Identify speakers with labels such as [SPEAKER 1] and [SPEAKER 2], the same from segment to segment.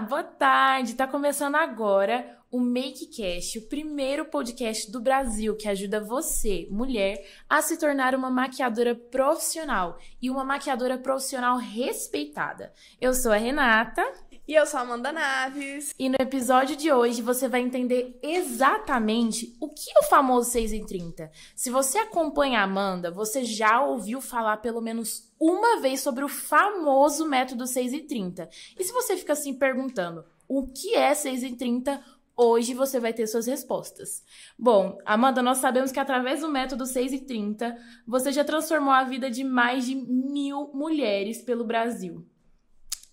[SPEAKER 1] Boa tarde. Tá começando agora o MakeCast, o primeiro podcast do Brasil que ajuda você, mulher, a se tornar uma maquiadora profissional e uma maquiadora profissional respeitada. Eu sou a Renata.
[SPEAKER 2] E eu sou a Amanda Naves.
[SPEAKER 1] E no episódio de hoje você vai entender exatamente o que é o famoso 6 em 30. Se você acompanha a Amanda, você já ouviu falar pelo menos uma vez sobre o famoso método 6 em 30. E se você fica assim perguntando, o que é 6 em 30? Hoje você vai ter suas respostas. Bom, Amanda, nós sabemos que através do método 6 e 30, você já transformou a vida de mais de mil mulheres pelo Brasil.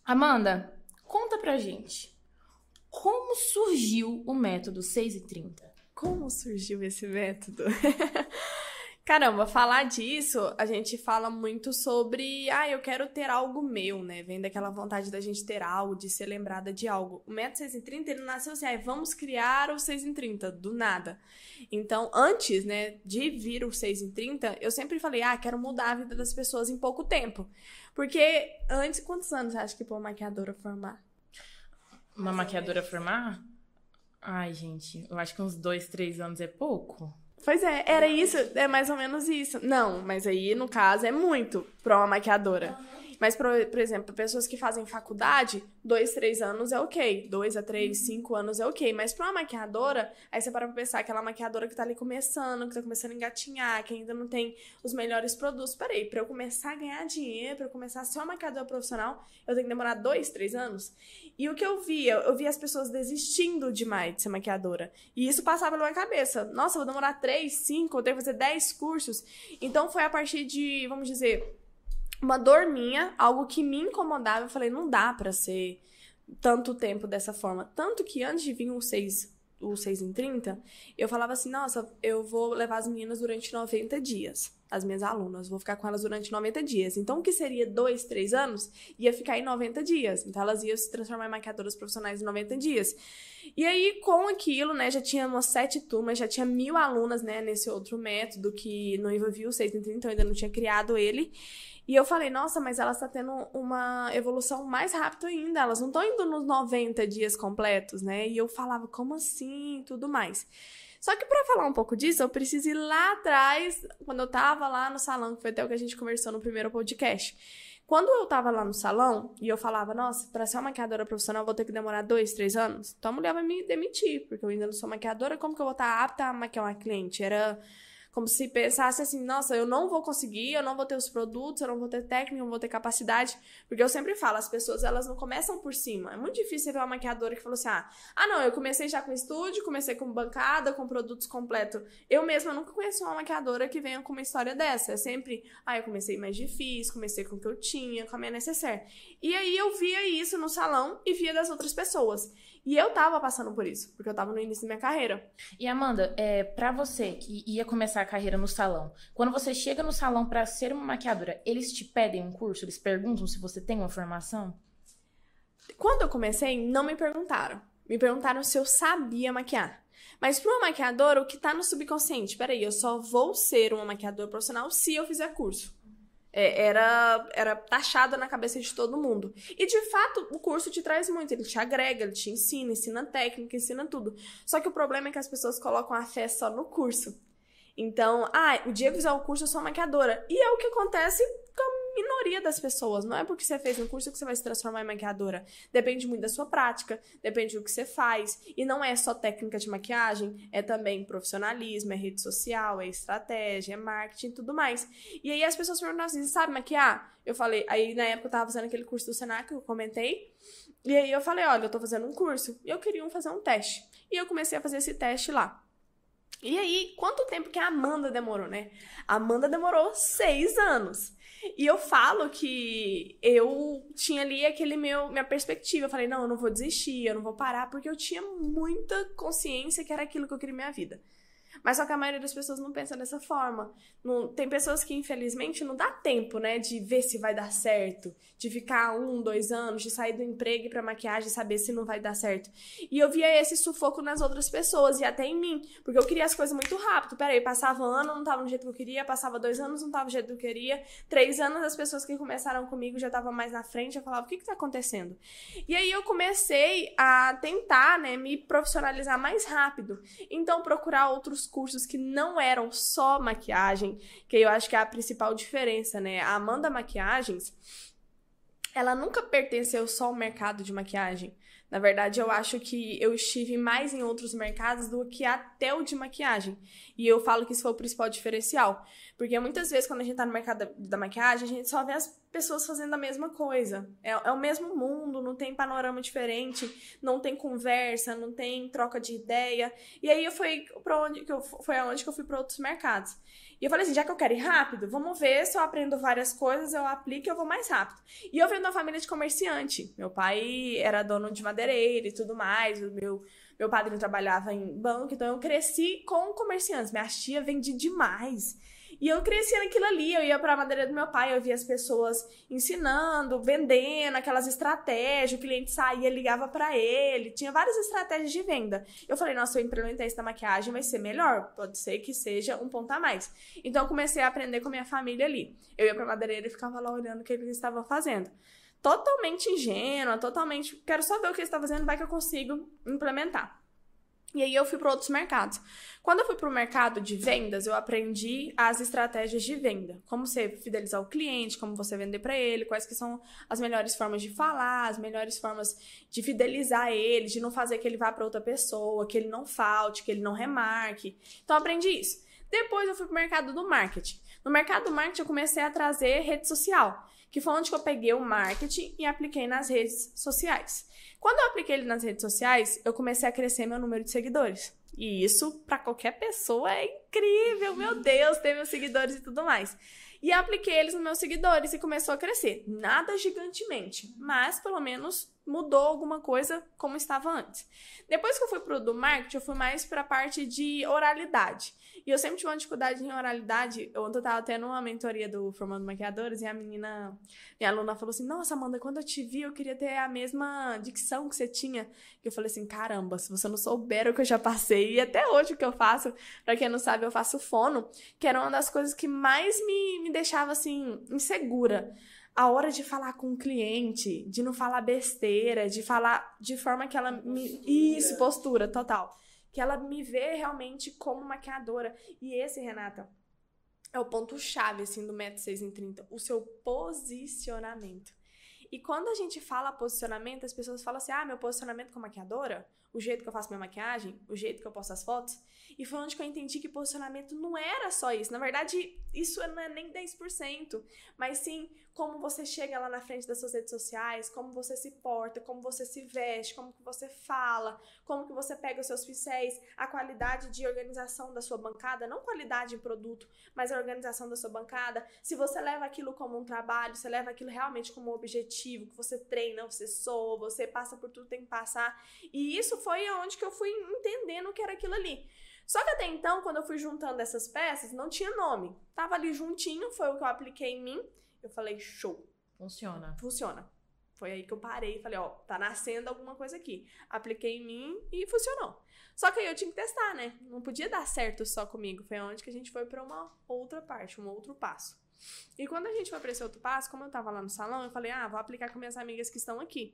[SPEAKER 1] Amanda, conta pra gente. Como surgiu o método 6 e 30?
[SPEAKER 2] Como surgiu esse método? Caramba, falar disso, a gente fala muito sobre, ah, eu quero ter algo meu, né? Vem daquela vontade da gente ter algo, de ser lembrada de algo. O método 6 em 30, ele nasceu assim, ah, vamos criar o 6 em 30, do nada. Então, antes, né, de vir o 6 em 30, eu sempre falei, ah, quero mudar a vida das pessoas em pouco tempo. Porque antes, quantos anos você acha que pôr uma maquiadora formar?
[SPEAKER 1] Uma maquiadora formar? Ai, gente, eu acho que uns dois, três anos é pouco.
[SPEAKER 2] Pois é, era isso, é mais ou menos isso. Não, mas aí, no caso, é muito pra uma maquiadora. Mas, por, por exemplo, pessoas que fazem faculdade, dois, três anos é ok. Dois a três, cinco anos é ok. Mas pra uma maquiadora, aí você para pra pensar, aquela maquiadora que tá ali começando, que tá começando a engatinhar, que ainda não tem os melhores produtos. Peraí, pra eu começar a ganhar dinheiro, pra eu começar a ser uma maquiadora profissional, eu tenho que demorar dois, três anos? E o que eu via? Eu via as pessoas desistindo demais de ser maquiadora. E isso passava pela minha cabeça. Nossa, eu vou demorar três, cinco, eu tenho que fazer dez cursos. Então foi a partir de, vamos dizer uma dor minha, algo que me incomodava. Eu falei, não dá para ser tanto tempo dessa forma. Tanto que antes de vir o 6, o 6 em 30, eu falava assim, nossa, eu vou levar as meninas durante 90 dias. As minhas alunas, vou ficar com elas durante 90 dias. Então, o que seria dois, três anos, ia ficar em 90 dias. Então, elas iam se transformar em maquiadoras profissionais em 90 dias. E aí, com aquilo, né, já tinha umas sete turmas, já tinha mil alunas, né, nesse outro método que no viu o 6 em 30, eu ainda não tinha criado ele. E eu falei, nossa, mas elas estão tá tendo uma evolução mais rápida ainda. Elas não estão indo nos 90 dias completos, né? E eu falava, como assim? Tudo mais. Só que para falar um pouco disso, eu preciso ir lá atrás, quando eu tava lá no salão, que foi até o que a gente conversou no primeiro podcast. Quando eu tava lá no salão e eu falava, nossa, para ser uma maquiadora profissional vou ter que demorar dois, três anos, então a mulher vai me demitir, porque eu ainda não sou maquiadora, como que eu vou estar apta a maquiar uma cliente? Era como se pensasse assim, nossa, eu não vou conseguir, eu não vou ter os produtos, eu não vou ter técnica, eu não vou ter capacidade. Porque eu sempre falo, as pessoas, elas não começam por cima. É muito difícil ver uma maquiadora que falou assim, ah, ah, não, eu comecei já com estúdio, comecei com bancada, com produtos completos. Eu mesma nunca conheci uma maquiadora que venha com uma história dessa. É sempre, ah, eu comecei mais difícil, comecei com o que eu tinha, com a minha necessaire. E aí eu via isso no salão e via das outras pessoas. E eu tava passando por isso, porque eu tava no início da minha carreira.
[SPEAKER 1] E Amanda, é, para você que ia começar a carreira no salão, quando você chega no salão para ser uma maquiadora, eles te pedem um curso? Eles perguntam se você tem uma formação?
[SPEAKER 2] Quando eu comecei, não me perguntaram. Me perguntaram se eu sabia maquiar. Mas para uma maquiadora, o que tá no subconsciente? Peraí, eu só vou ser uma maquiadora profissional se eu fizer curso é, era, era taxada na cabeça de todo mundo. E de fato, o curso te traz muito, ele te agrega, ele te ensina, ensina técnica, ensina tudo. Só que o problema é que as pessoas colocam a fé só no curso. Então, ah, o dia que fizer o curso eu sou maquiadora. E é o que acontece minoria das pessoas. Não é porque você fez um curso que você vai se transformar em maquiadora. Depende muito da sua prática, depende do que você faz. E não é só técnica de maquiagem, é também profissionalismo, é rede social, é estratégia, é marketing e tudo mais. E aí as pessoas perguntam assim, sabe maquiar? Eu falei, aí na época eu tava fazendo aquele curso do Senac que eu comentei. E aí eu falei, olha, eu tô fazendo um curso. E eu queria fazer um teste. E eu comecei a fazer esse teste lá. E aí, quanto tempo que a Amanda demorou, né? A Amanda demorou seis anos. E eu falo que eu tinha ali aquele meu minha perspectiva. Eu falei, não, eu não vou desistir, eu não vou parar, porque eu tinha muita consciência que era aquilo que eu queria minha vida. Mas só que a maioria das pessoas não pensa dessa forma. Não, tem pessoas que, infelizmente, não dá tempo, né, de ver se vai dar certo, de ficar um, dois anos, de sair do emprego pra maquiagem e saber se não vai dar certo. E eu via esse sufoco nas outras pessoas e até em mim, porque eu queria as coisas muito rápido. Peraí, passava um ano, não tava do jeito que eu queria, passava dois anos, não tava do jeito que eu queria, três anos, as pessoas que começaram comigo já estavam mais na frente, eu falava, o que que tá acontecendo? E aí eu comecei a tentar, né, me profissionalizar mais rápido. Então, procurar outros cursos que não eram só maquiagem, que eu acho que é a principal diferença, né? A Amanda Maquiagens, ela nunca pertenceu só ao mercado de maquiagem. Na verdade, eu acho que eu estive mais em outros mercados do que até o de maquiagem. E eu falo que isso foi o principal diferencial. Porque muitas vezes, quando a gente tá no mercado da, maquiagem, a gente só vê as pessoas fazendo a mesma coisa. É, é, o mesmo mundo, não tem panorama diferente, não tem conversa, não tem troca de ideia. E aí eu fui para onde que eu foi aonde que eu fui para outros mercados. E eu falei assim, já que eu quero ir rápido, vamos ver se eu aprendo várias coisas, eu aplico e eu vou mais rápido. E eu venho de uma família de comerciante. Meu pai era dono de madeireira e tudo mais, o meu meu padrinho trabalhava em banco, então eu cresci com comerciantes. Minha tia vendia demais. E eu cresci naquilo ali, eu ia pra madeira do meu pai, eu via as pessoas ensinando, vendendo, aquelas estratégias, o cliente saía, ligava para ele, tinha várias estratégias de venda. Eu falei, nossa, se eu implementar isso na maquiagem vai ser melhor, pode ser que seja um ponto a mais. Então eu comecei a aprender com a minha família ali. Eu ia pra madeireira e ficava lá olhando o que eles estavam fazendo. Totalmente ingênua, totalmente, quero só ver o que estão fazendo, vai que eu consigo implementar. E aí eu fui para outros mercados. Quando eu fui para o mercado de vendas, eu aprendi as estratégias de venda, como você fidelizar o cliente, como você vender para ele, quais que são as melhores formas de falar, as melhores formas de fidelizar ele, de não fazer que ele vá para outra pessoa, que ele não falte, que ele não remarque. Então eu aprendi isso. Depois eu fui para o mercado do marketing. No mercado do marketing eu comecei a trazer rede social, que foi onde eu peguei o marketing e apliquei nas redes sociais. Quando eu apliquei ele nas redes sociais, eu comecei a crescer meu número de seguidores. E isso, para qualquer pessoa, é incrível. Meu Deus, ter meus seguidores e tudo mais. E apliquei eles nos meus seguidores e começou a crescer. Nada gigantemente, mas pelo menos mudou alguma coisa como estava antes. Depois que eu fui pro do marketing, eu fui mais para a parte de oralidade. E eu sempre tive uma dificuldade em oralidade. Ontem eu tava tendo uma mentoria do Formando Maquiadores e a menina, minha aluna falou assim: Nossa, Amanda, quando eu te vi, eu queria ter a mesma dicção que você tinha. E eu falei assim: Caramba, se você não souber o que eu já passei, e até hoje o que eu faço, para quem não sabe, eu faço fono, que era uma das coisas que mais me, me deixava assim, insegura a hora de falar com o cliente, de não falar besteira, de falar de forma que ela me. Isso, postura, total que ela me vê realmente como maquiadora. E esse, Renata, é o ponto-chave, assim, do método 6 em 30. O seu posicionamento. E quando a gente fala posicionamento, as pessoas falam assim: ah, meu posicionamento como maquiadora, o jeito que eu faço minha maquiagem, o jeito que eu posto as fotos. E foi onde que eu entendi que posicionamento não era só isso. Na verdade, isso não é nem 10%, mas sim como você chega lá na frente das suas redes sociais, como você se porta, como você se veste, como que você fala, como que você pega os seus pincéis, a qualidade de organização da sua bancada, não qualidade em produto, mas a organização da sua bancada. Se você leva aquilo como um trabalho, você leva aquilo realmente como um objetivo, que você treina, você soa, você passa por tudo que tem que passar. E isso foi onde que eu fui entendendo o que era aquilo ali. Só que até então, quando eu fui juntando essas peças, não tinha nome. Tava ali juntinho, foi o que eu apliquei em mim. Eu falei, show.
[SPEAKER 1] Funciona.
[SPEAKER 2] Funciona. Foi aí que eu parei e falei, ó, tá nascendo alguma coisa aqui. Apliquei em mim e funcionou. Só que aí eu tinha que testar, né? Não podia dar certo só comigo. Foi onde que a gente foi para uma outra parte, um outro passo. E quando a gente foi para esse outro passo, como eu tava lá no salão, eu falei, ah, vou aplicar com minhas amigas que estão aqui.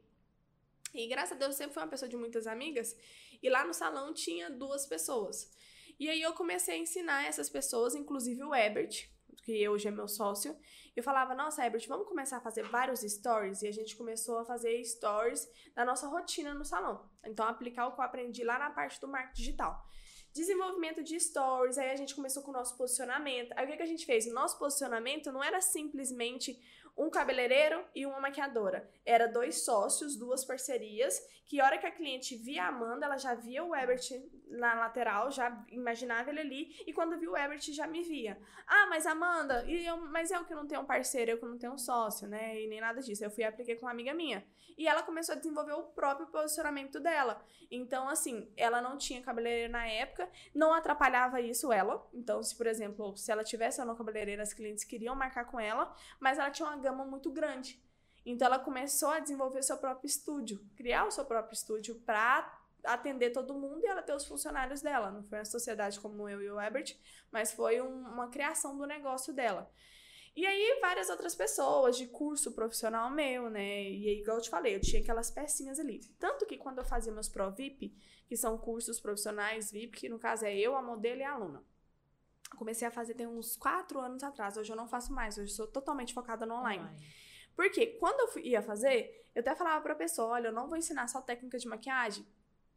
[SPEAKER 2] E graças a Deus eu sempre fui uma pessoa de muitas amigas. E lá no salão tinha duas pessoas. E aí eu comecei a ensinar essas pessoas, inclusive o Ebert, que hoje é meu sócio. Eu falava, nossa, Ebert, vamos começar a fazer vários stories? E a gente começou a fazer stories da nossa rotina no salão. Então, aplicar o que eu aprendi lá na parte do marketing digital desenvolvimento de stories, aí a gente começou com o nosso posicionamento. Aí o que, que a gente fez? O nosso posicionamento não era simplesmente um cabeleireiro e uma maquiadora. Era dois sócios, duas parcerias, que a hora que a cliente via a Amanda, ela já via o Ebert na lateral, já imaginava ele ali, e quando viu o Ebert já me via. Ah, mas Amanda, e eu, mas eu que não tenho um parceiro, eu que não tenho um sócio, né? E nem nada disso. Eu fui apliquei com uma amiga minha. E ela começou a desenvolver o próprio posicionamento dela. Então, assim, ela não tinha cabeleireiro na época, não atrapalhava isso ela. Então, se, por exemplo, se ela tivesse ou não cabeleireiro, as clientes queriam marcar com ela, mas ela tinha uma gama muito grande. Então ela começou a desenvolver seu próprio estúdio, criar o seu próprio estúdio para atender todo mundo e ela ter os funcionários dela. Não foi uma sociedade como eu e o Ebert, mas foi um, uma criação do negócio dela. E aí, várias outras pessoas de curso profissional meu, né? E aí, igual eu te falei, eu tinha aquelas pecinhas ali. Tanto que quando eu fazia meus Pro VIP, que são cursos profissionais VIP, que no caso é eu, a modelo e a aluna. Comecei a fazer tem uns quatro anos atrás. Hoje eu não faço mais, hoje eu sou totalmente focada no online. online. Porque quando eu ia fazer, eu até falava pra pessoa: olha, eu não vou ensinar só técnica de maquiagem.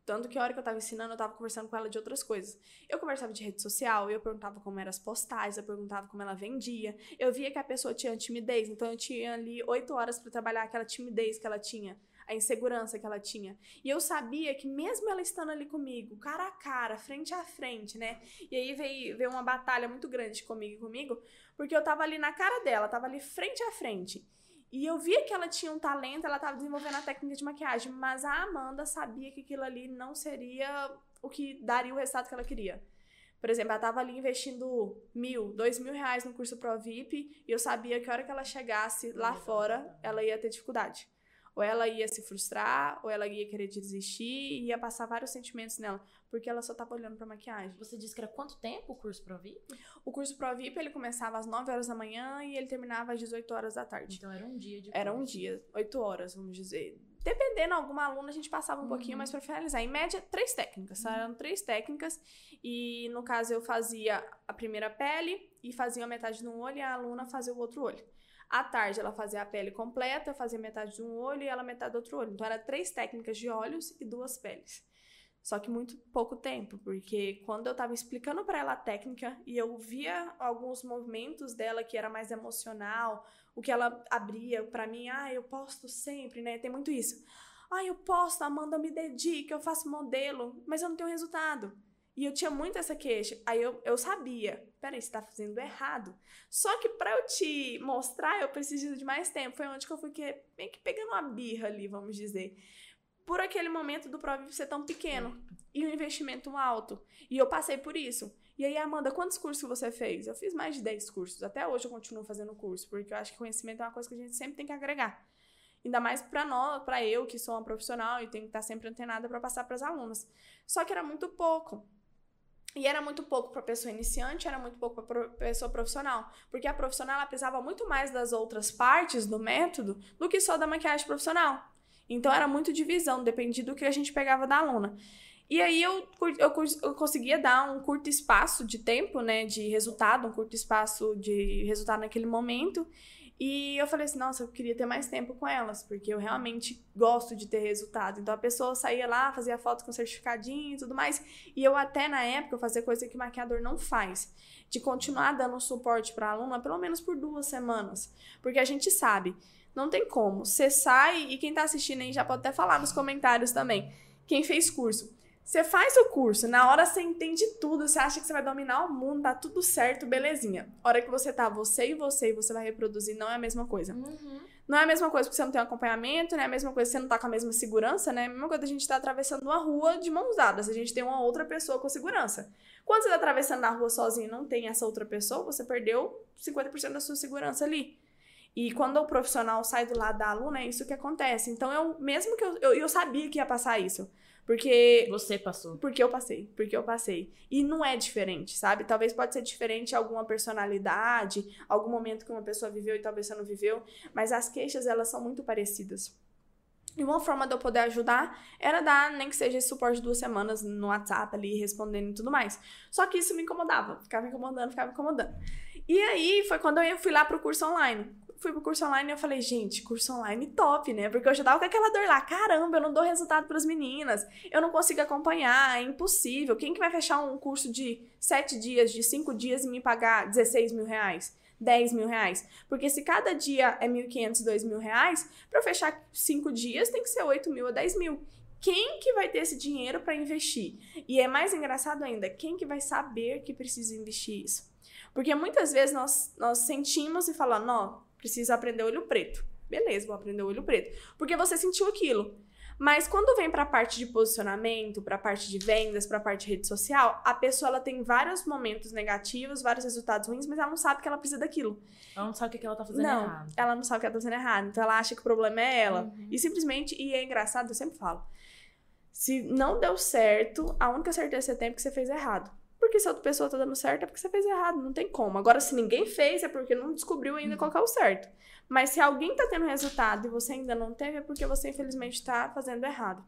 [SPEAKER 2] Tanto que a hora que eu tava ensinando, eu tava conversando com ela de outras coisas. Eu conversava de rede social, eu perguntava como eram as postais, eu perguntava como ela vendia. Eu via que a pessoa tinha timidez, então eu tinha ali oito horas para trabalhar aquela timidez que ela tinha, a insegurança que ela tinha. E eu sabia que mesmo ela estando ali comigo, cara a cara, frente a frente, né? E aí veio, veio uma batalha muito grande comigo e comigo, porque eu tava ali na cara dela, tava ali frente a frente. E eu via que ela tinha um talento, ela estava desenvolvendo a técnica de maquiagem, mas a Amanda sabia que aquilo ali não seria o que daria o resultado que ela queria. Por exemplo, ela estava ali investindo mil, dois mil reais no curso Pro VIP e eu sabia que a hora que ela chegasse lá fora, ela ia ter dificuldade. Ou ela ia se frustrar, ou ela ia querer desistir e ia passar vários sentimentos nela, porque ela só tava olhando pra maquiagem.
[SPEAKER 1] Você disse que era quanto tempo o curso Pro VIP?
[SPEAKER 2] O curso Pro VIP, ele começava às 9 horas da manhã e ele terminava às 18 horas da tarde.
[SPEAKER 1] Então era um dia de
[SPEAKER 2] Era um dia, 8 horas, vamos dizer. Dependendo, alguma aluna a gente passava um uhum. pouquinho mais para finalizar. Em média, três técnicas. Uhum. Eram três técnicas. E no caso, eu fazia a primeira pele e fazia a metade de um olho e a aluna fazia o outro olho. À tarde, ela fazia a pele completa, fazia metade de um olho e ela metade do outro olho. Então, era três técnicas de olhos e duas peles. Só que muito pouco tempo, porque quando eu tava explicando para ela a técnica e eu via alguns movimentos dela que era mais emocional, o que ela abria para mim, ah, eu posto sempre, né? Tem muito isso. Ah, eu posto, Amanda, me dedica, eu faço modelo, mas eu não tenho resultado. E eu tinha muito essa queixa. Aí eu, eu sabia, peraí, você tá fazendo errado. Só que para eu te mostrar, eu preciso de mais tempo. Foi onde que eu fui que, meio que pegando uma birra ali, vamos dizer. Por aquele momento do Proviv ser tão pequeno e o um investimento alto. E eu passei por isso. E aí, Amanda, quantos cursos você fez? Eu fiz mais de 10 cursos. Até hoje eu continuo fazendo curso, porque eu acho que conhecimento é uma coisa que a gente sempre tem que agregar. Ainda mais para nós, para eu que sou uma profissional e tenho que estar sempre antenada para passar para as alunas. Só que era muito pouco. E era muito pouco para pessoa iniciante, era muito pouco para pessoa profissional, porque a profissional ela precisava muito mais das outras partes do método do que só da maquiagem profissional. Então era muito divisão, dependia do que a gente pegava da aluna. E aí eu, eu, eu, conseguia dar um curto espaço de tempo, né, de resultado, um curto espaço de resultado naquele momento. E eu falei assim, nossa, eu queria ter mais tempo com elas, porque eu realmente gosto de ter resultado. Então a pessoa saía lá, fazia foto com certificadinho e tudo mais. E eu até na época fazia coisa que o maquiador não faz, de continuar dando suporte para a aluna pelo menos por duas semanas. Porque a gente sabe, não tem como. Você sai, e quem tá assistindo aí já pode até falar nos comentários também. Quem fez curso. Você faz o curso, na hora você entende tudo, você acha que você vai dominar o mundo, tá tudo certo, belezinha. A hora que você tá você e você e você vai reproduzir, não é a mesma coisa. Uhum. Não é a mesma coisa porque você não tem um acompanhamento, não é a mesma coisa porque você não tá com a mesma segurança, né? É a mesma coisa a gente tá atravessando uma rua de mãos dadas, a gente tem uma outra pessoa com segurança. Quando você tá atravessando na rua sozinho e não tem essa outra pessoa, você perdeu 50% da sua segurança ali. E quando o profissional sai do lado da aluna, é isso que acontece. Então, eu, mesmo que eu, eu, eu sabia que ia passar isso. Porque.
[SPEAKER 1] Você passou.
[SPEAKER 2] Porque eu passei. Porque eu passei. E não é diferente, sabe? Talvez pode ser diferente alguma personalidade, algum momento que uma pessoa viveu e talvez você não viveu. Mas as queixas, elas são muito parecidas. E uma forma de eu poder ajudar era dar, nem que seja esse suporte de duas semanas no WhatsApp ali, respondendo e tudo mais. Só que isso me incomodava. Ficava incomodando, ficava incomodando. E aí foi quando eu fui lá pro curso online fui pro curso online e eu falei, gente, curso online top, né? Porque eu já tava com aquela dor lá, caramba, eu não dou resultado para as meninas, eu não consigo acompanhar, é impossível. Quem que vai fechar um curso de sete dias, de cinco dias e me pagar 16 mil reais? 10 mil reais. Porque se cada dia é 1.500, 2 mil reais, para fechar cinco dias tem que ser 8 mil ou 10 mil. Quem que vai ter esse dinheiro para investir? E é mais engraçado ainda, quem que vai saber que precisa investir isso? Porque muitas vezes nós, nós sentimos e falamos, não, preciso aprender olho preto. Beleza, vou aprender olho preto. Porque você sentiu aquilo. Mas quando vem para a parte de posicionamento, para a parte de vendas, para a parte de rede social, a pessoa ela tem vários momentos negativos, vários resultados ruins, mas ela não sabe que ela precisa daquilo.
[SPEAKER 1] Ela não sabe o que ela tá fazendo
[SPEAKER 2] não,
[SPEAKER 1] errado.
[SPEAKER 2] ela não sabe o que ela tá fazendo errado. Então ela acha que o problema é ela.
[SPEAKER 1] Uhum.
[SPEAKER 2] E simplesmente, e é engraçado, eu sempre falo. Se não deu certo, a única certeza que você tem é que você fez errado. Porque se a outra pessoa tá dando certo, é porque você fez errado, não tem como. Agora, se ninguém fez, é porque não descobriu ainda qual que é o certo. Mas se alguém tá tendo resultado e você ainda não teve, é porque você, infelizmente, tá fazendo errado.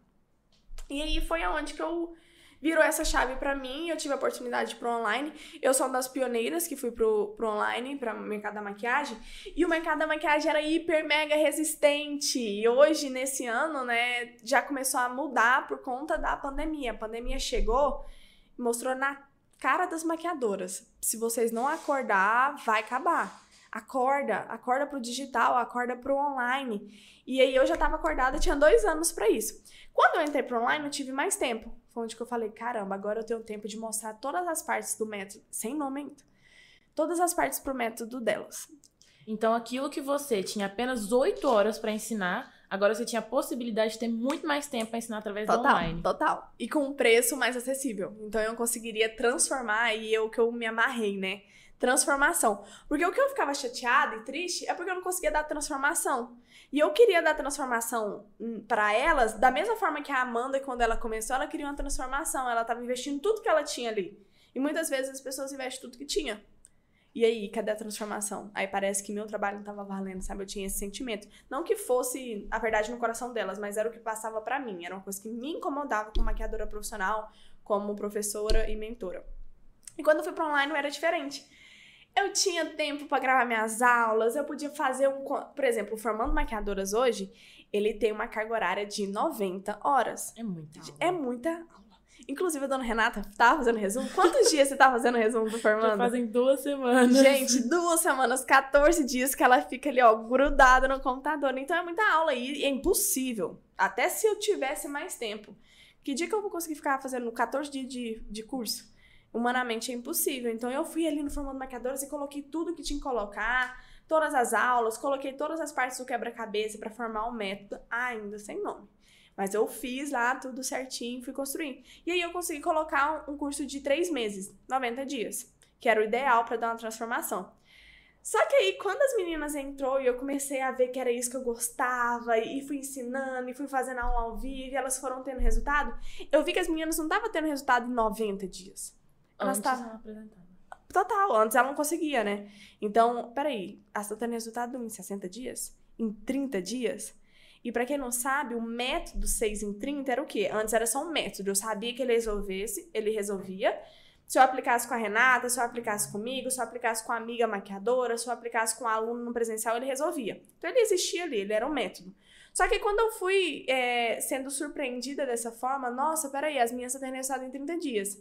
[SPEAKER 2] E aí foi aonde que eu virou essa chave para mim, eu tive a oportunidade pro online. Eu sou uma das pioneiras que fui pro, pro online, para o mercado da maquiagem, e o mercado da maquiagem era hiper mega resistente. E hoje nesse ano, né, já começou a mudar por conta da pandemia. A pandemia chegou mostrou na cara das maquiadoras. Se vocês não acordar, vai acabar. Acorda, acorda pro digital, acorda pro online. E aí eu já tava acordada, tinha dois anos para isso. Quando eu entrei pro online, eu tive mais tempo. Foi onde que eu falei, caramba, agora eu tenho tempo de mostrar todas as partes do método, sem nome ainda. Todas as partes pro método delas.
[SPEAKER 1] Então, aquilo que você tinha apenas 8 horas para ensinar, agora você tinha a possibilidade de ter muito mais tempo para ensinar através do
[SPEAKER 2] Total,
[SPEAKER 1] online.
[SPEAKER 2] total. E com um preço mais acessível. Então eu conseguiria transformar e eu que eu me amarrei, né? Transformação. Porque o que eu ficava chateada e triste é porque eu não conseguia dar transformação. E eu queria dar transformação para elas da mesma forma que a Amanda, quando ela começou, ela queria uma transformação. Ela tava investindo tudo que ela tinha ali. E muitas vezes as pessoas investem tudo que tinha. E aí, cadê a transformação? Aí parece que meu trabalho não tava valendo, sabe? Eu tinha esse sentimento. Não que fosse a verdade no coração delas, mas era o que passava para mim. Era uma coisa que me incomodava como maquiadora profissional, como professora e mentora. E quando eu fui para online, era diferente. Eu tinha tempo para gravar minhas aulas, eu podia fazer um. Por exemplo, Formando Maquiadoras hoje, ele tem uma carga horária de 90 horas.
[SPEAKER 1] É muito.
[SPEAKER 2] É muita aula. Inclusive, a dona Renata tava fazendo resumo. Quantos dias você tá fazendo resumo do
[SPEAKER 1] Já
[SPEAKER 2] Formando?
[SPEAKER 1] fazem duas semanas.
[SPEAKER 2] Gente, duas semanas, 14 dias que ela fica ali, ó, grudada no computador. Então é muita aula e é impossível. Até se eu tivesse mais tempo. Que dia que eu vou conseguir ficar fazendo 14 dias de, de curso? Humanamente é impossível. Então eu fui ali no Formando Maquiadoras e coloquei tudo que tinha que colocar, todas as aulas, coloquei todas as partes do quebra-cabeça para formar um método, ainda sem nome. Mas eu fiz lá tudo certinho, fui construindo. E aí eu consegui colocar um curso de três meses, 90 dias, que era o ideal para dar uma transformação. Só que aí, quando as meninas entrou e eu comecei a ver que era isso que eu gostava, e fui ensinando, e fui fazendo aula ao vivo, e elas foram tendo resultado, eu vi que as meninas não estavam tendo resultado em 90 dias. Elas
[SPEAKER 1] Antes
[SPEAKER 2] estavam.
[SPEAKER 1] ela apresentava.
[SPEAKER 2] Total, antes ela não conseguia, né? Então, peraí, elas estão tendo resultado em 60 dias? Em 30 dias? E pra quem não sabe, o método 6 em 30 era o quê? Antes era só um método. Eu sabia que ele resolvesse, ele resolvia. Se eu aplicasse com a Renata, se eu aplicasse comigo, se eu aplicasse com a amiga maquiadora, se eu aplicasse com o aluno no presencial, ele resolvia. Então ele existia ali, ele era um método. Só que quando eu fui é, sendo surpreendida dessa forma, nossa, peraí, as minhas tendo resultado em 30 dias.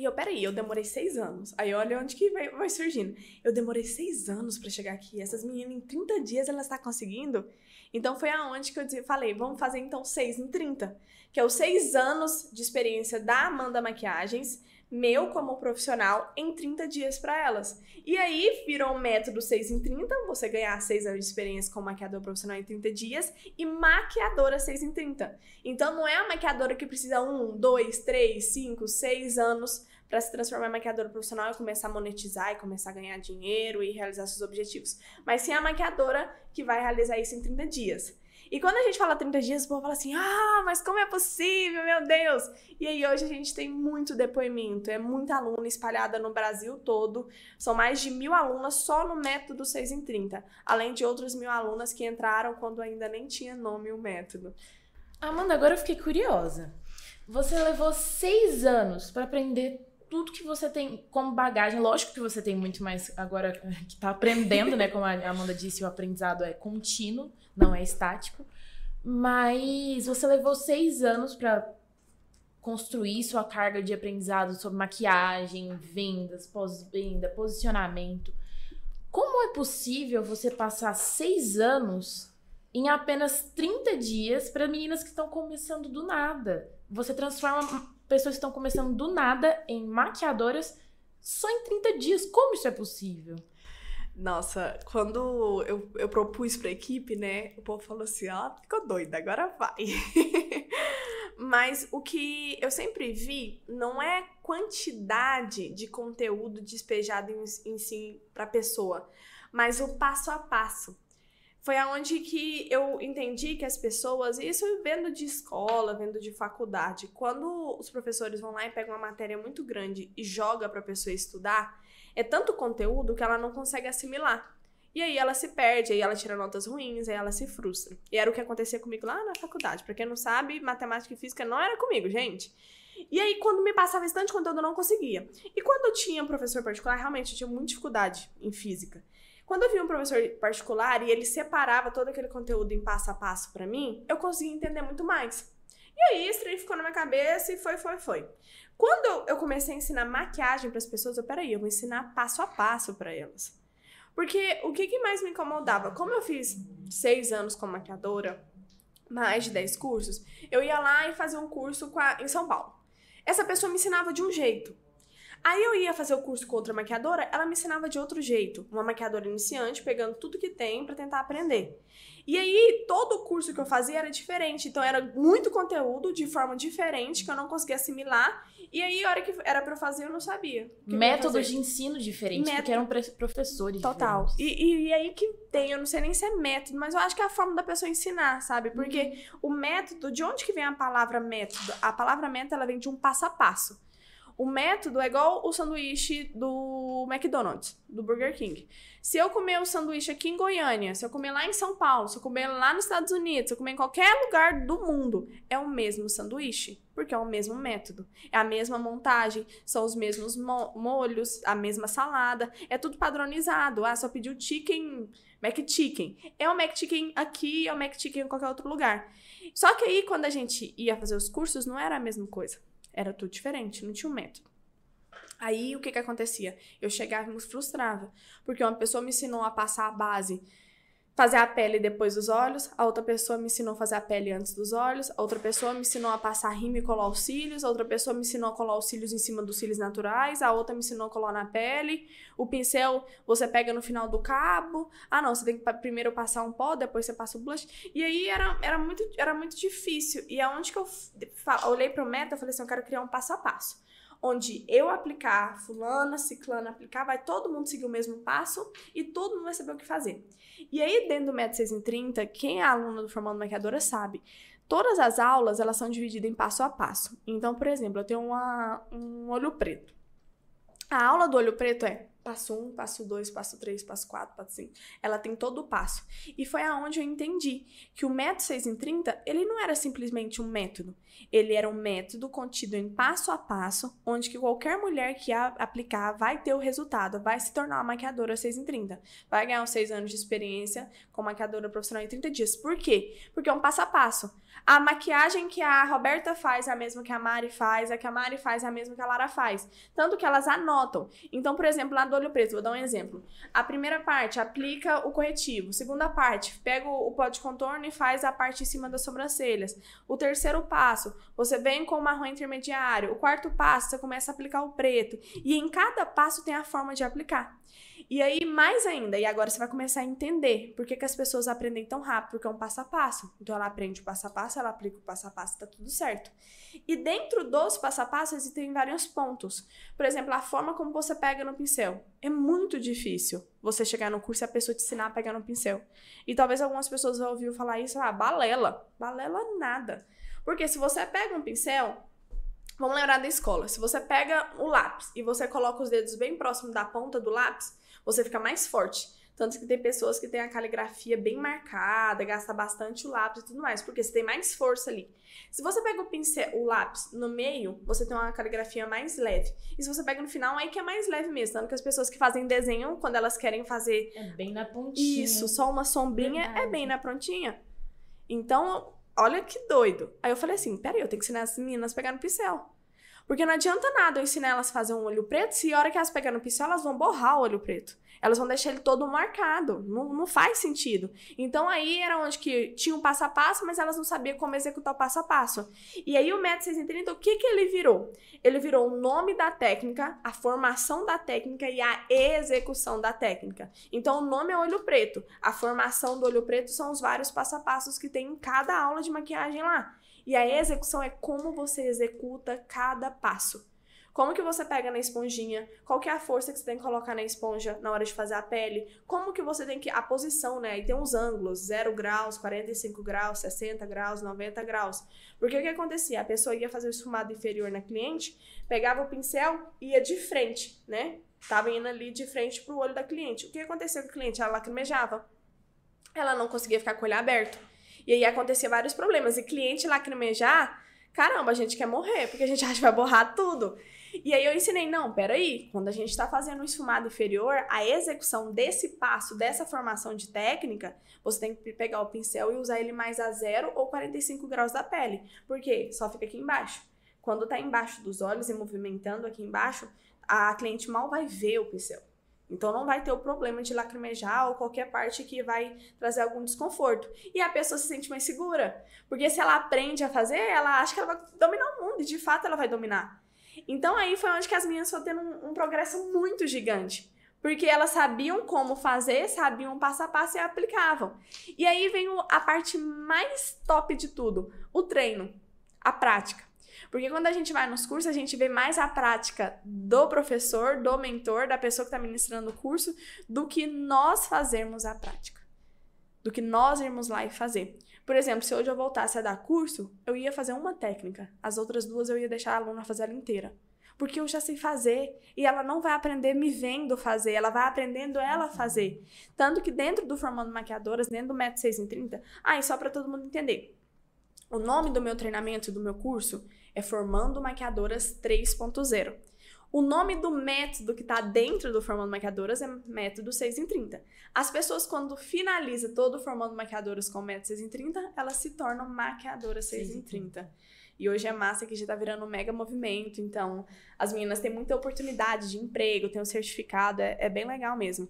[SPEAKER 2] E eu, peraí, eu demorei seis anos. Aí olha onde que vai, vai surgindo. Eu demorei seis anos pra chegar aqui. Essas meninas em 30 dias elas estão conseguindo. Então foi aonde que eu falei, vamos fazer então seis em 30. Que é os seis anos de experiência da Amanda Maquiagens, meu como profissional, em 30 dias pra elas. E aí virou um método 6 em 30, você ganhar 6 anos de experiência como maquiador profissional em 30 dias, e maquiadora 6 em 30. Então não é a maquiadora que precisa um, dois, três, cinco, seis anos para se transformar em maquiadora profissional e começar a monetizar e começar a ganhar dinheiro e realizar seus objetivos. Mas sim a maquiadora que vai realizar isso em 30 dias. E quando a gente fala 30 dias, o povo fala assim: ah, mas como é possível, meu Deus? E aí hoje a gente tem muito depoimento, é muita aluna espalhada no Brasil todo. São mais de mil alunas só no método 6 em 30, além de outras mil alunas que entraram quando ainda nem tinha nome o método.
[SPEAKER 1] Amanda, agora eu fiquei curiosa. Você levou seis anos pra aprender tudo que você tem como bagagem. Lógico que você tem muito mais agora que tá aprendendo, né? Como a Amanda disse, o aprendizado é contínuo, não é estático. Mas você levou seis anos pra construir sua carga de aprendizado sobre maquiagem, vendas, pós-venda, posicionamento. Como é possível você passar seis anos em apenas 30 dias para meninas que estão começando do nada? Você transforma pessoas estão começando do nada em maquiadoras só em 30 dias. Como isso é possível?
[SPEAKER 2] Nossa, quando eu, eu propus pra equipe, né, o povo falou assim, ó, oh, ficou doida, agora vai. Mas o que eu sempre vi não é quantidade de conteúdo despejado em, em si pra pessoa, mas o passo a passo. Foi aonde que eu entendi que as pessoas, isso vendo de escola, vendo de faculdade, quando os professores vão lá e pegam uma matéria muito grande e joga para a pessoa estudar, é tanto conteúdo que ela não consegue assimilar. E aí ela se perde, aí ela tira notas ruins, aí ela se frustra. E era o que acontecia comigo lá na faculdade. Pra quem não sabe, matemática e física não era comigo, gente. E aí, quando me passava esse tanto conteúdo, eu não conseguia. E quando eu tinha um professor particular, realmente eu tinha muita dificuldade em física. Quando eu vi um professor particular e ele separava todo aquele conteúdo em passo a passo para mim, eu conseguia entender muito mais. E aí, isso aí ficou na minha cabeça e foi, foi, foi. Quando eu comecei a ensinar maquiagem para as pessoas, eu, peraí, eu vou ensinar passo a passo para elas. Porque o que, que mais me incomodava? Como eu fiz seis anos como maquiadora, mais de dez cursos, eu ia lá e fazia um curso a, em São Paulo. Essa pessoa me ensinava de um jeito. Aí eu ia fazer o curso com outra maquiadora, ela me ensinava de outro jeito. Uma maquiadora iniciante, pegando tudo que tem para tentar aprender. E aí, todo o curso que eu fazia era diferente. Então, era muito conteúdo de forma diferente que eu não conseguia assimilar. E aí, a hora que era para eu fazer, eu não sabia.
[SPEAKER 1] Métodos de ensino diferentes, método... porque eram professores
[SPEAKER 2] Total. E, e, e, aí que tem, eu não sei nem se é método, mas eu acho que é a forma da pessoa ensinar, sabe? Porque uhum. o método, de onde que vem a palavra método? A palavra método, ela vem de um passo a passo. O método é igual o sanduíche do McDonald's, do Burger King. Se eu comer o sanduíche aqui em Goiânia, se eu comer lá em São Paulo, se eu comer lá nos Estados Unidos, se eu comer em qualquer lugar do mundo, é o mesmo sanduíche, porque é o mesmo método. É a mesma montagem, são os mesmos mo molhos, a mesma salada, é tudo padronizado. Ah, só pediu chicken, McChicken. É o McChicken aqui, é o McChicken em qualquer outro lugar. Só que aí, quando a gente ia fazer os cursos, não era a mesma coisa. Era tudo diferente, não tinha um método. Aí o que que acontecia? Eu chegava e me frustrava, porque uma pessoa me ensinou a passar a base fazer a pele depois dos olhos, a outra pessoa me ensinou a fazer a pele antes dos olhos, a outra pessoa me ensinou a passar rímel e colar os cílios, a outra pessoa me ensinou a colar os cílios em cima dos cílios naturais, a outra me ensinou a colar na pele, o pincel você pega no final do cabo, ah não, você tem que primeiro passar um pó, depois você passa o blush, e aí era, era, muito, era muito difícil, e aonde que eu olhei pro meta, eu falei assim, eu quero criar um passo a passo onde eu aplicar, fulana, ciclana aplicar, vai todo mundo seguir o mesmo passo e todo mundo vai saber o que fazer. E aí, dentro do método 6 em 30, quem é aluno do Formando Maquiadora sabe, todas as aulas, elas são divididas em passo a passo. Então, por exemplo, eu tenho uma, um olho preto. A aula do olho preto é passo 1, um, passo 2, passo 3, passo 4, passo 5. Ela tem todo o passo. E foi aonde eu entendi que o método 6 em 30, ele não era simplesmente um método. Ele era um método contido em passo a passo, onde que qualquer mulher que aplicar vai ter o resultado, vai se tornar uma maquiadora 6 em 30. Vai ganhar uns 6 anos de experiência como maquiadora profissional em 30 dias. Por quê? Porque é um passo a passo. A maquiagem que a Roberta faz é a mesma que a Mari faz, a que a Mari faz é a mesma que a Lara faz. Tanto que elas anotam. Então, por exemplo, lá do olho preto, vou dar um exemplo. A primeira parte aplica o corretivo. Segunda parte, pega o pó de contorno e faz a parte em cima das sobrancelhas. O terceiro passo, você vem com o marrom intermediário. O quarto passo, você começa a aplicar o preto. E em cada passo tem a forma de aplicar. E aí, mais ainda, e agora você vai começar a entender por que, que as pessoas aprendem tão rápido, porque é um passo a passo. Então, ela aprende o passo a passo, ela aplica o passo a passo, tá tudo certo. E dentro dos passo a passo existem vários pontos. Por exemplo, a forma como você pega no pincel. É muito difícil você chegar no curso e a pessoa te ensinar a pegar no pincel. E talvez algumas pessoas vão ouvir falar isso, ah, balela. Balela nada. Porque se você pega um pincel, vamos lembrar da escola, se você pega o lápis e você coloca os dedos bem próximo da ponta do lápis, você fica mais forte. Tanto que tem pessoas que têm a caligrafia bem marcada, gasta bastante o lápis e tudo mais, porque você tem mais força ali. Se você pega o pincel, o lápis no meio, você tem uma caligrafia mais leve. E se você pega no final, aí que é mais leve mesmo. Tanto que as pessoas que fazem desenho, quando elas querem fazer.
[SPEAKER 1] É bem na pontinha.
[SPEAKER 2] Isso, só uma sombrinha, Verdade. é bem na pontinha. Então, olha que doido. Aí eu falei assim: peraí, eu tenho que ensinar as meninas a pegar no pincel. Porque não adianta nada eu ensinar elas a fazer um olho preto se a hora que elas pegarem no pincel, elas vão borrar o olho preto. Elas vão deixar ele todo marcado. Não, não faz sentido. Então aí era onde que tinha um passo a passo, mas elas não sabiam como executar o passo a passo. E aí o método 630, o que que ele virou? Ele virou o nome da técnica, a formação da técnica e a execução da técnica. Então o nome é olho preto. A formação do olho preto são os vários passo a passos que tem em cada aula de maquiagem lá. E a execução é como você executa cada passo. Como que você pega na esponjinha? Qual que é a força que você tem que colocar na esponja na hora de fazer a pele? Como que você tem que... A posição, né? E tem uns ângulos, 0 graus, 45 graus, 60 graus, 90 graus. Porque o que acontecia? A pessoa ia fazer o esfumado inferior na cliente, pegava o pincel e ia de frente, né? Tava indo ali de frente pro olho da cliente. O que acontecia com a cliente? Ela lacrimejava. Ela não conseguia ficar com o olho aberto. E aí acontecia vários problemas. E cliente lacrimejar, caramba, a gente quer morrer, porque a gente acha que vai borrar tudo. E aí eu ensinei, não, peraí, quando a gente está fazendo um esfumado inferior, a execução desse passo, dessa formação de técnica, você tem que pegar o pincel e usar ele mais a 0 ou 45 graus da pele. Por quê? Só fica aqui embaixo. Quando tá embaixo dos olhos e movimentando aqui embaixo, a cliente mal vai ver o pincel. Então não vai ter o problema de lacrimejar ou qualquer parte que vai trazer algum desconforto. E a pessoa se sente mais segura. Porque se ela aprende a fazer, ela acha que ela vai dominar o mundo. E de fato ela vai dominar. Então aí foi onde que as meninas foram tendo um, um progresso muito gigante. Porque elas sabiam como fazer, sabiam passo a passo e aplicavam. E aí vem a parte mais top de tudo: o treino, a prática. Porque quando a gente vai nos cursos, a gente vê mais a prática do professor, do mentor, da pessoa que está ministrando o curso, do que nós fazermos a prática. Do que nós irmos lá e fazer. Por exemplo, se hoje eu voltasse a dar curso, eu ia fazer uma técnica. As outras duas eu ia deixar a aluna fazer ela inteira. Porque eu já sei fazer. E ela não vai aprender me vendo fazer, ela vai aprendendo ela fazer. Tanto que dentro do Formando Maquiadoras, dentro do Método 6 em 30, ah, e só para todo mundo entender. O nome do meu treinamento, do meu curso, é Formando Maquiadoras 3.0. O nome do método que está dentro do Formando Maquiadoras é método 6 em 30. As pessoas, quando finaliza todo o Formando Maquiadoras com o método 6 em 30, elas se tornam maquiadoras 6, 6 em 30. E hoje é massa que já está virando um mega movimento. Então, as meninas têm muita oportunidade de emprego, tem um certificado, é, é bem legal mesmo.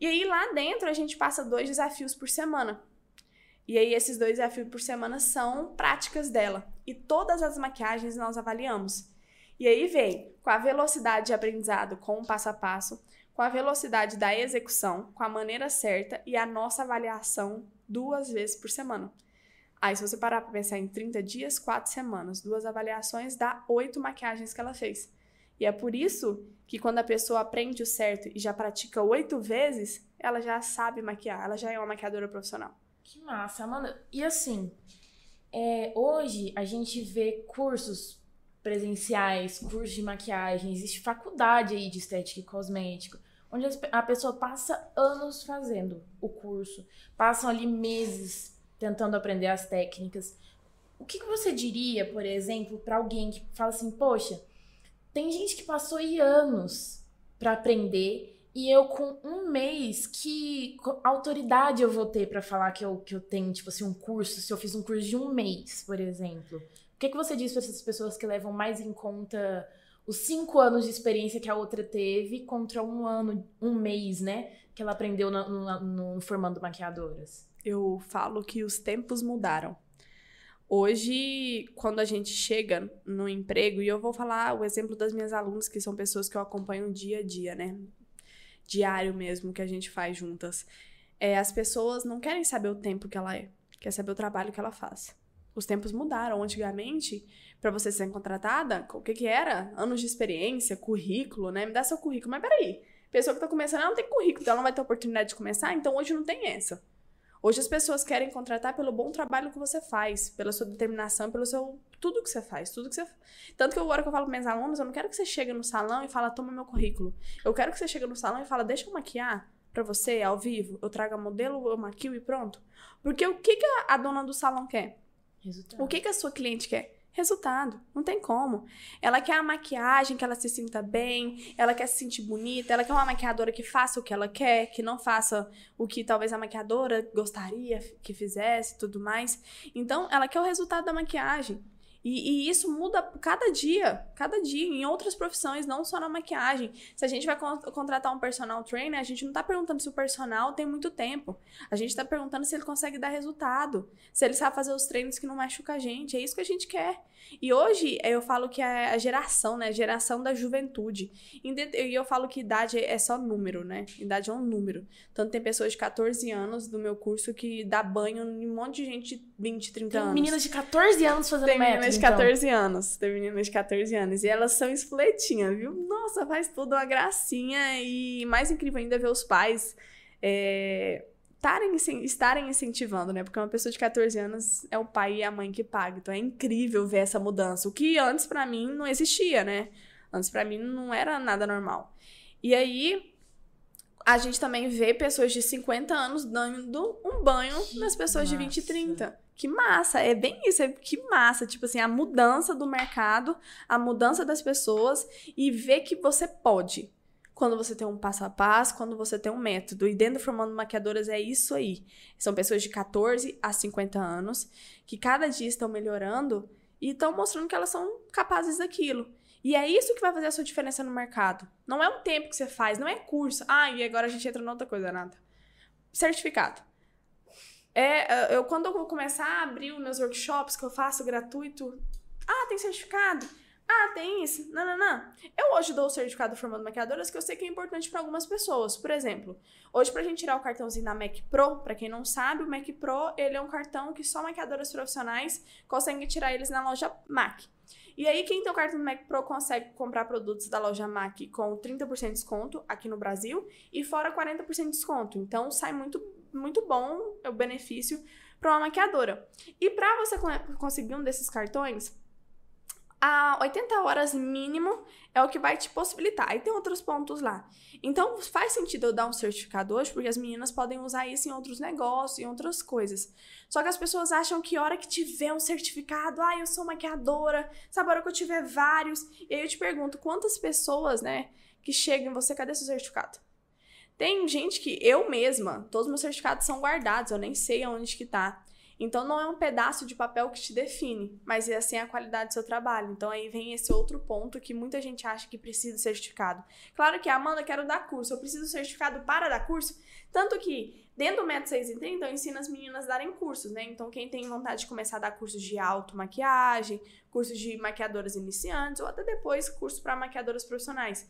[SPEAKER 2] E aí, lá dentro, a gente passa dois desafios por semana. E aí, esses dois desafios por semana são práticas dela. E todas as maquiagens nós avaliamos. E aí vem com a velocidade de aprendizado, com o passo a passo, com a velocidade da execução, com a maneira certa e a nossa avaliação duas vezes por semana. Aí, se você parar para pensar em 30 dias, quatro semanas, duas avaliações, dá oito maquiagens que ela fez. E é por isso que quando a pessoa aprende o certo e já pratica oito vezes, ela já sabe maquiar, ela já é uma maquiadora profissional.
[SPEAKER 1] Que massa, Amanda. E assim, é, hoje a gente vê cursos presenciais, cursos de maquiagem, existe faculdade aí de estética e cosmético, onde a pessoa passa anos fazendo o curso, passam ali meses tentando aprender as técnicas. O que, que você diria, por exemplo, para alguém que fala assim, poxa, tem gente que passou aí anos para aprender e eu com um mês, que autoridade eu vou ter para falar que eu, que eu tenho, tipo assim, um curso, se eu fiz um curso de um mês, por exemplo? O que, que você diz para essas pessoas que levam mais em conta os cinco anos de experiência que a outra teve contra um ano, um mês, né? Que ela aprendeu no, no, no formando maquiadoras?
[SPEAKER 2] Eu falo que os tempos mudaram. Hoje, quando a gente chega no emprego, e eu vou falar o exemplo das minhas alunas, que são pessoas que eu acompanho dia a dia, né? Diário mesmo, que a gente faz juntas. É, as pessoas não querem saber o tempo que ela é, quer saber o trabalho que ela faz. Os tempos mudaram. Antigamente, para você ser contratada, o que que era? Anos de experiência, currículo, né? Me dá seu currículo. Mas peraí, pessoa que tá começando, ela não tem currículo, então ela não vai ter oportunidade de começar, então hoje não tem essa. Hoje as pessoas querem contratar pelo bom trabalho que você faz, pela sua determinação, pelo seu tudo que você faz, tudo que você tanto que agora que eu falo para meus alunos, eu não quero que você chegue no salão e fala toma meu currículo. Eu quero que você chegue no salão e fala deixa eu maquiar para você ao vivo, eu trago a modelo, eu maquio e pronto. Porque o que que a dona do salão quer? Resultado. O que, que a sua cliente quer? Resultado. Não tem como. Ela quer a maquiagem, que ela se sinta bem, ela quer se sentir bonita, ela quer uma maquiadora que faça o que ela quer, que não faça o que talvez a maquiadora gostaria que fizesse e tudo mais. Então, ela quer o resultado da maquiagem. E, e, isso muda cada dia, cada dia, em outras profissões, não só na maquiagem. Se a gente vai con contratar um personal trainer, a gente não tá perguntando se o personal tem muito tempo. A gente tá perguntando se ele consegue dar resultado, se ele sabe fazer os treinos que não machuca a gente. É isso que a gente quer. E hoje eu falo que é a geração, né? A geração da juventude. E eu falo que idade é só número, né? Idade é um número. Tanto tem pessoas de 14 anos do meu curso que dá banho em um monte de gente 20, 30
[SPEAKER 1] tem
[SPEAKER 2] anos.
[SPEAKER 1] meninas de 14 anos fazendo
[SPEAKER 2] tem
[SPEAKER 1] método,
[SPEAKER 2] meninas de 14 então. anos. Tem meninas de 14 anos. E elas são espoletinhas, viu? Nossa, faz tudo uma gracinha. E mais incrível ainda é ver os pais. É estarem, estarem incentivando, né? Porque uma pessoa de 14 anos é o pai e a mãe que paga. Então é incrível ver essa mudança. O que antes para mim não existia, né? Antes para mim não era nada normal. E aí a gente também vê pessoas de 50 anos dando um banho nas pessoas massa. de 20 e 30. Que massa, é bem isso, é que massa, tipo assim, a mudança do mercado, a mudança das pessoas e ver que você pode, quando você tem um passo a passo, quando você tem um método. E dentro do Formando Maquiadoras é isso aí. São pessoas de 14 a 50 anos que cada dia estão melhorando e estão mostrando que elas são capazes daquilo. E é isso que vai fazer a sua diferença no mercado. Não é um tempo que você faz, não é curso. Ah, e agora a gente entra em outra coisa, nada. Certificado. É, eu quando eu vou começar a abrir os meus workshops que eu faço gratuito, ah, tem certificado. Ah, tem isso. Não, não, não. Eu hoje dou o certificado formando maquiadoras que eu sei que é importante para algumas pessoas. Por exemplo, hoje pra gente tirar o cartãozinho da Mac Pro, para quem não sabe, o Mac Pro, ele é um cartão que só maquiadoras profissionais conseguem tirar eles na loja Mac. E aí, quem tem o cartão do Mac Pro consegue comprar produtos da loja Mac com 30% de desconto aqui no Brasil e fora 40% de desconto. Então, sai muito, muito bom o benefício para uma maquiadora. E para você conseguir um desses cartões, a 80 horas mínimo é o que vai te possibilitar. Aí tem outros pontos lá. Então faz sentido eu dar um certificado hoje, porque as meninas podem usar isso em outros negócios, em outras coisas. Só que as pessoas acham que hora que tiver um certificado, ah, eu sou maquiadora, sabe, a hora que eu tiver vários. E aí eu te pergunto, quantas pessoas, né, que chegam em você, cadê seu certificado? Tem gente que eu mesma, todos os meus certificados são guardados, eu nem sei aonde que tá. Então não é um pedaço de papel que te define, mas é assim a qualidade do seu trabalho. Então aí vem esse outro ponto que muita gente acha que precisa de certificado. Claro que, Amanda, quero dar curso, eu preciso de certificado para dar curso. Tanto que dentro do método 6 em 30 eu ensino as meninas a darem cursos, né? Então quem tem vontade de começar a dar cursos de automaquiagem, cursos de maquiadoras iniciantes ou até depois curso para maquiadoras profissionais.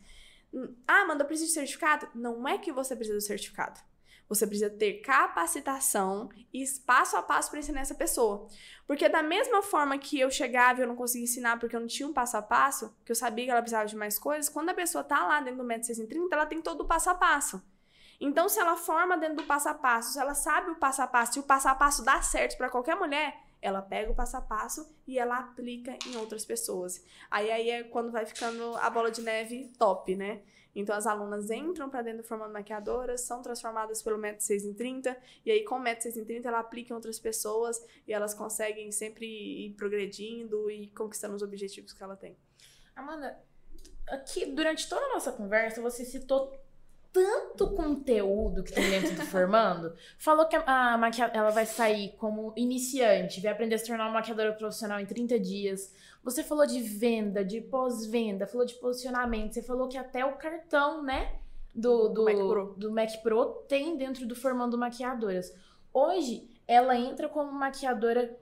[SPEAKER 2] Ah, Amanda, eu preciso de certificado? Não é que você precisa do certificado. Você precisa ter capacitação e passo a passo para ensinar essa pessoa. Porque da mesma forma que eu chegava e eu não conseguia ensinar porque eu não tinha um passo a passo, que eu sabia que ela precisava de mais coisas, quando a pessoa tá lá dentro do método 630, ela tem todo o passo a passo. Então, se ela forma dentro do passo a passo, se ela sabe o passo a passo e o passo a passo dá certo para qualquer mulher, ela pega o passo a passo e ela aplica em outras pessoas. Aí, aí é quando vai ficando a bola de neve top, né? Então, as alunas entram para dentro do Formando Maquiadoras, são transformadas pelo método 6 em 30, e aí, com o método 6 em 30, ela aplica em outras pessoas e elas conseguem sempre ir progredindo e conquistando os objetivos que ela tem.
[SPEAKER 1] Amanda, aqui, durante toda a nossa conversa, você citou tanto conteúdo que tem dentro do Formando. Falou que a, a maquia, ela vai sair como iniciante, vai aprender a se tornar uma maquiadora profissional em 30 dias. Você falou de venda, de pós-venda, falou de posicionamento, você falou que até o cartão, né, do, do, Mac Pro. do Mac Pro tem dentro do Formando Maquiadoras. Hoje, ela entra como maquiadora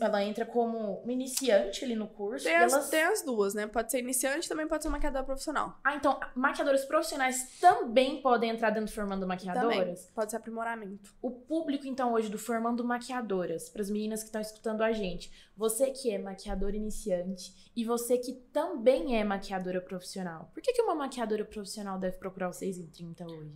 [SPEAKER 1] ela entra como iniciante ali no curso.
[SPEAKER 2] Tem, as, elas... tem as duas, né? Pode ser iniciante também pode ser maquiadora profissional.
[SPEAKER 1] Ah, então maquiadoras profissionais também podem entrar dentro do Formando Maquiadoras? Também.
[SPEAKER 2] Pode ser aprimoramento.
[SPEAKER 1] O público, então, hoje do Formando Maquiadoras, para as meninas que estão escutando a gente, você que é maquiadora iniciante e você que também é maquiadora profissional, por que, que uma maquiadora profissional deve procurar o 6 em 30 hoje,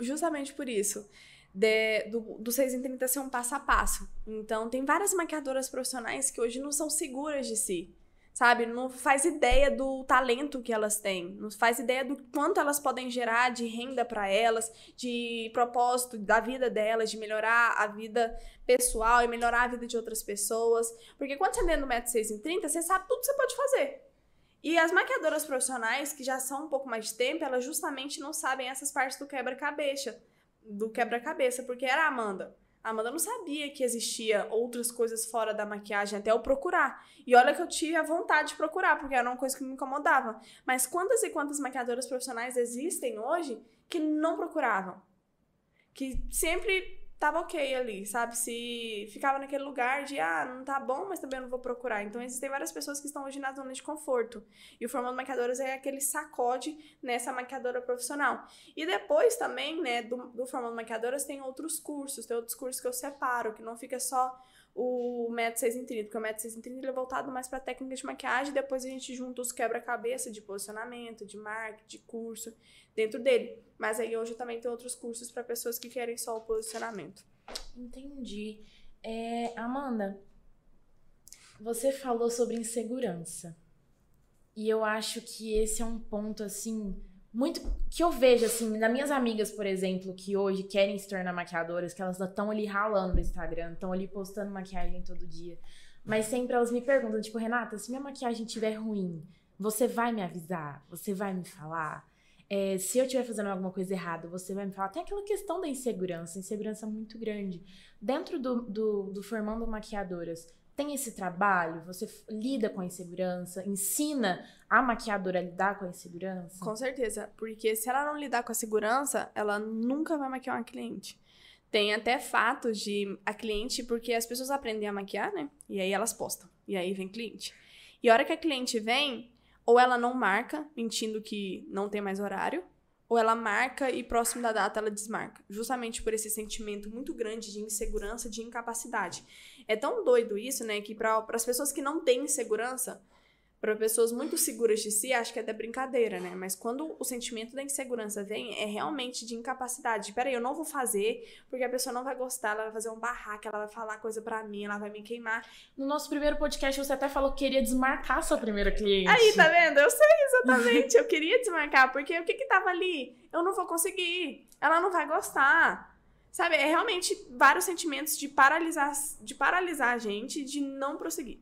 [SPEAKER 2] Justamente por isso de, do, do 6 em 30 ser um passo a passo. Então, tem várias maquiadoras profissionais que hoje não são seguras de si, sabe? Não faz ideia do talento que elas têm, não faz ideia do quanto elas podem gerar de renda para elas, de propósito da vida delas, de melhorar a vida pessoal e melhorar a vida de outras pessoas. Porque quando você é dentro do método 6 em 30, você sabe tudo que você pode fazer. E as maquiadoras profissionais, que já são um pouco mais de tempo, elas justamente não sabem essas partes do quebra-cabeça do quebra-cabeça, porque era a Amanda. A Amanda não sabia que existia outras coisas fora da maquiagem até eu procurar. E olha que eu tive a vontade de procurar, porque era uma coisa que me incomodava. Mas quantas e quantas maquiadoras profissionais existem hoje que não procuravam? Que sempre tava ok ali, sabe? Se ficava naquele lugar de, ah, não tá bom, mas também não vou procurar. Então, existem várias pessoas que estão hoje na zona de conforto. E o Formando Maquiadoras é aquele sacode nessa maquiadora profissional. E depois também, né, do, do Formando Maquiadoras tem outros cursos, tem outros cursos que eu separo, que não fica só o método 6 em 30, porque o método 6 em 30 é voltado mais para técnica de maquiagem, depois a gente junta os quebra-cabeça de posicionamento, de marketing, de curso dentro dele. Mas aí hoje também tem outros cursos para pessoas que querem só o posicionamento.
[SPEAKER 1] Entendi. É, Amanda, você falou sobre insegurança. E eu acho que esse é um ponto assim muito que eu vejo assim, nas minhas amigas, por exemplo, que hoje querem se tornar maquiadoras, que elas estão ali ralando no Instagram, estão ali postando maquiagem todo dia. Mas sempre elas me perguntam, tipo, Renata, se minha maquiagem estiver ruim, você vai me avisar? Você vai me falar? É, se eu estiver fazendo alguma coisa errada, você vai me falar. Tem aquela questão da insegurança, insegurança muito grande. Dentro do, do, do Formando Maquiadoras, tem esse trabalho? Você lida com a insegurança? Ensina a maquiadora a lidar com a insegurança?
[SPEAKER 2] Com certeza, porque se ela não lidar com a segurança, ela nunca vai maquiar uma cliente. Tem até fatos de a cliente, porque as pessoas aprendem a maquiar, né? E aí elas postam. E aí vem cliente. E a hora que a cliente vem, ou ela não marca, mentindo que não tem mais horário, ou ela marca e próximo da data ela desmarca, justamente por esse sentimento muito grande de insegurança, de incapacidade. É tão doido isso, né, que para as pessoas que não têm insegurança, para pessoas muito seguras de si, acho que é da brincadeira, né? Mas quando o sentimento da insegurança vem, é realmente de incapacidade. Peraí, eu não vou fazer porque a pessoa não vai gostar, ela vai fazer um barraco, ela vai falar coisa para mim, ela vai me queimar.
[SPEAKER 1] No nosso primeiro podcast, você até falou que queria desmarcar sua primeira cliente.
[SPEAKER 2] Aí, tá vendo? Eu sei exatamente. eu queria desmarcar, porque o que que tava ali? Eu não vou conseguir. Ela não vai gostar. Sabe, é realmente vários sentimentos de paralisar, de paralisar a gente, de não prosseguir.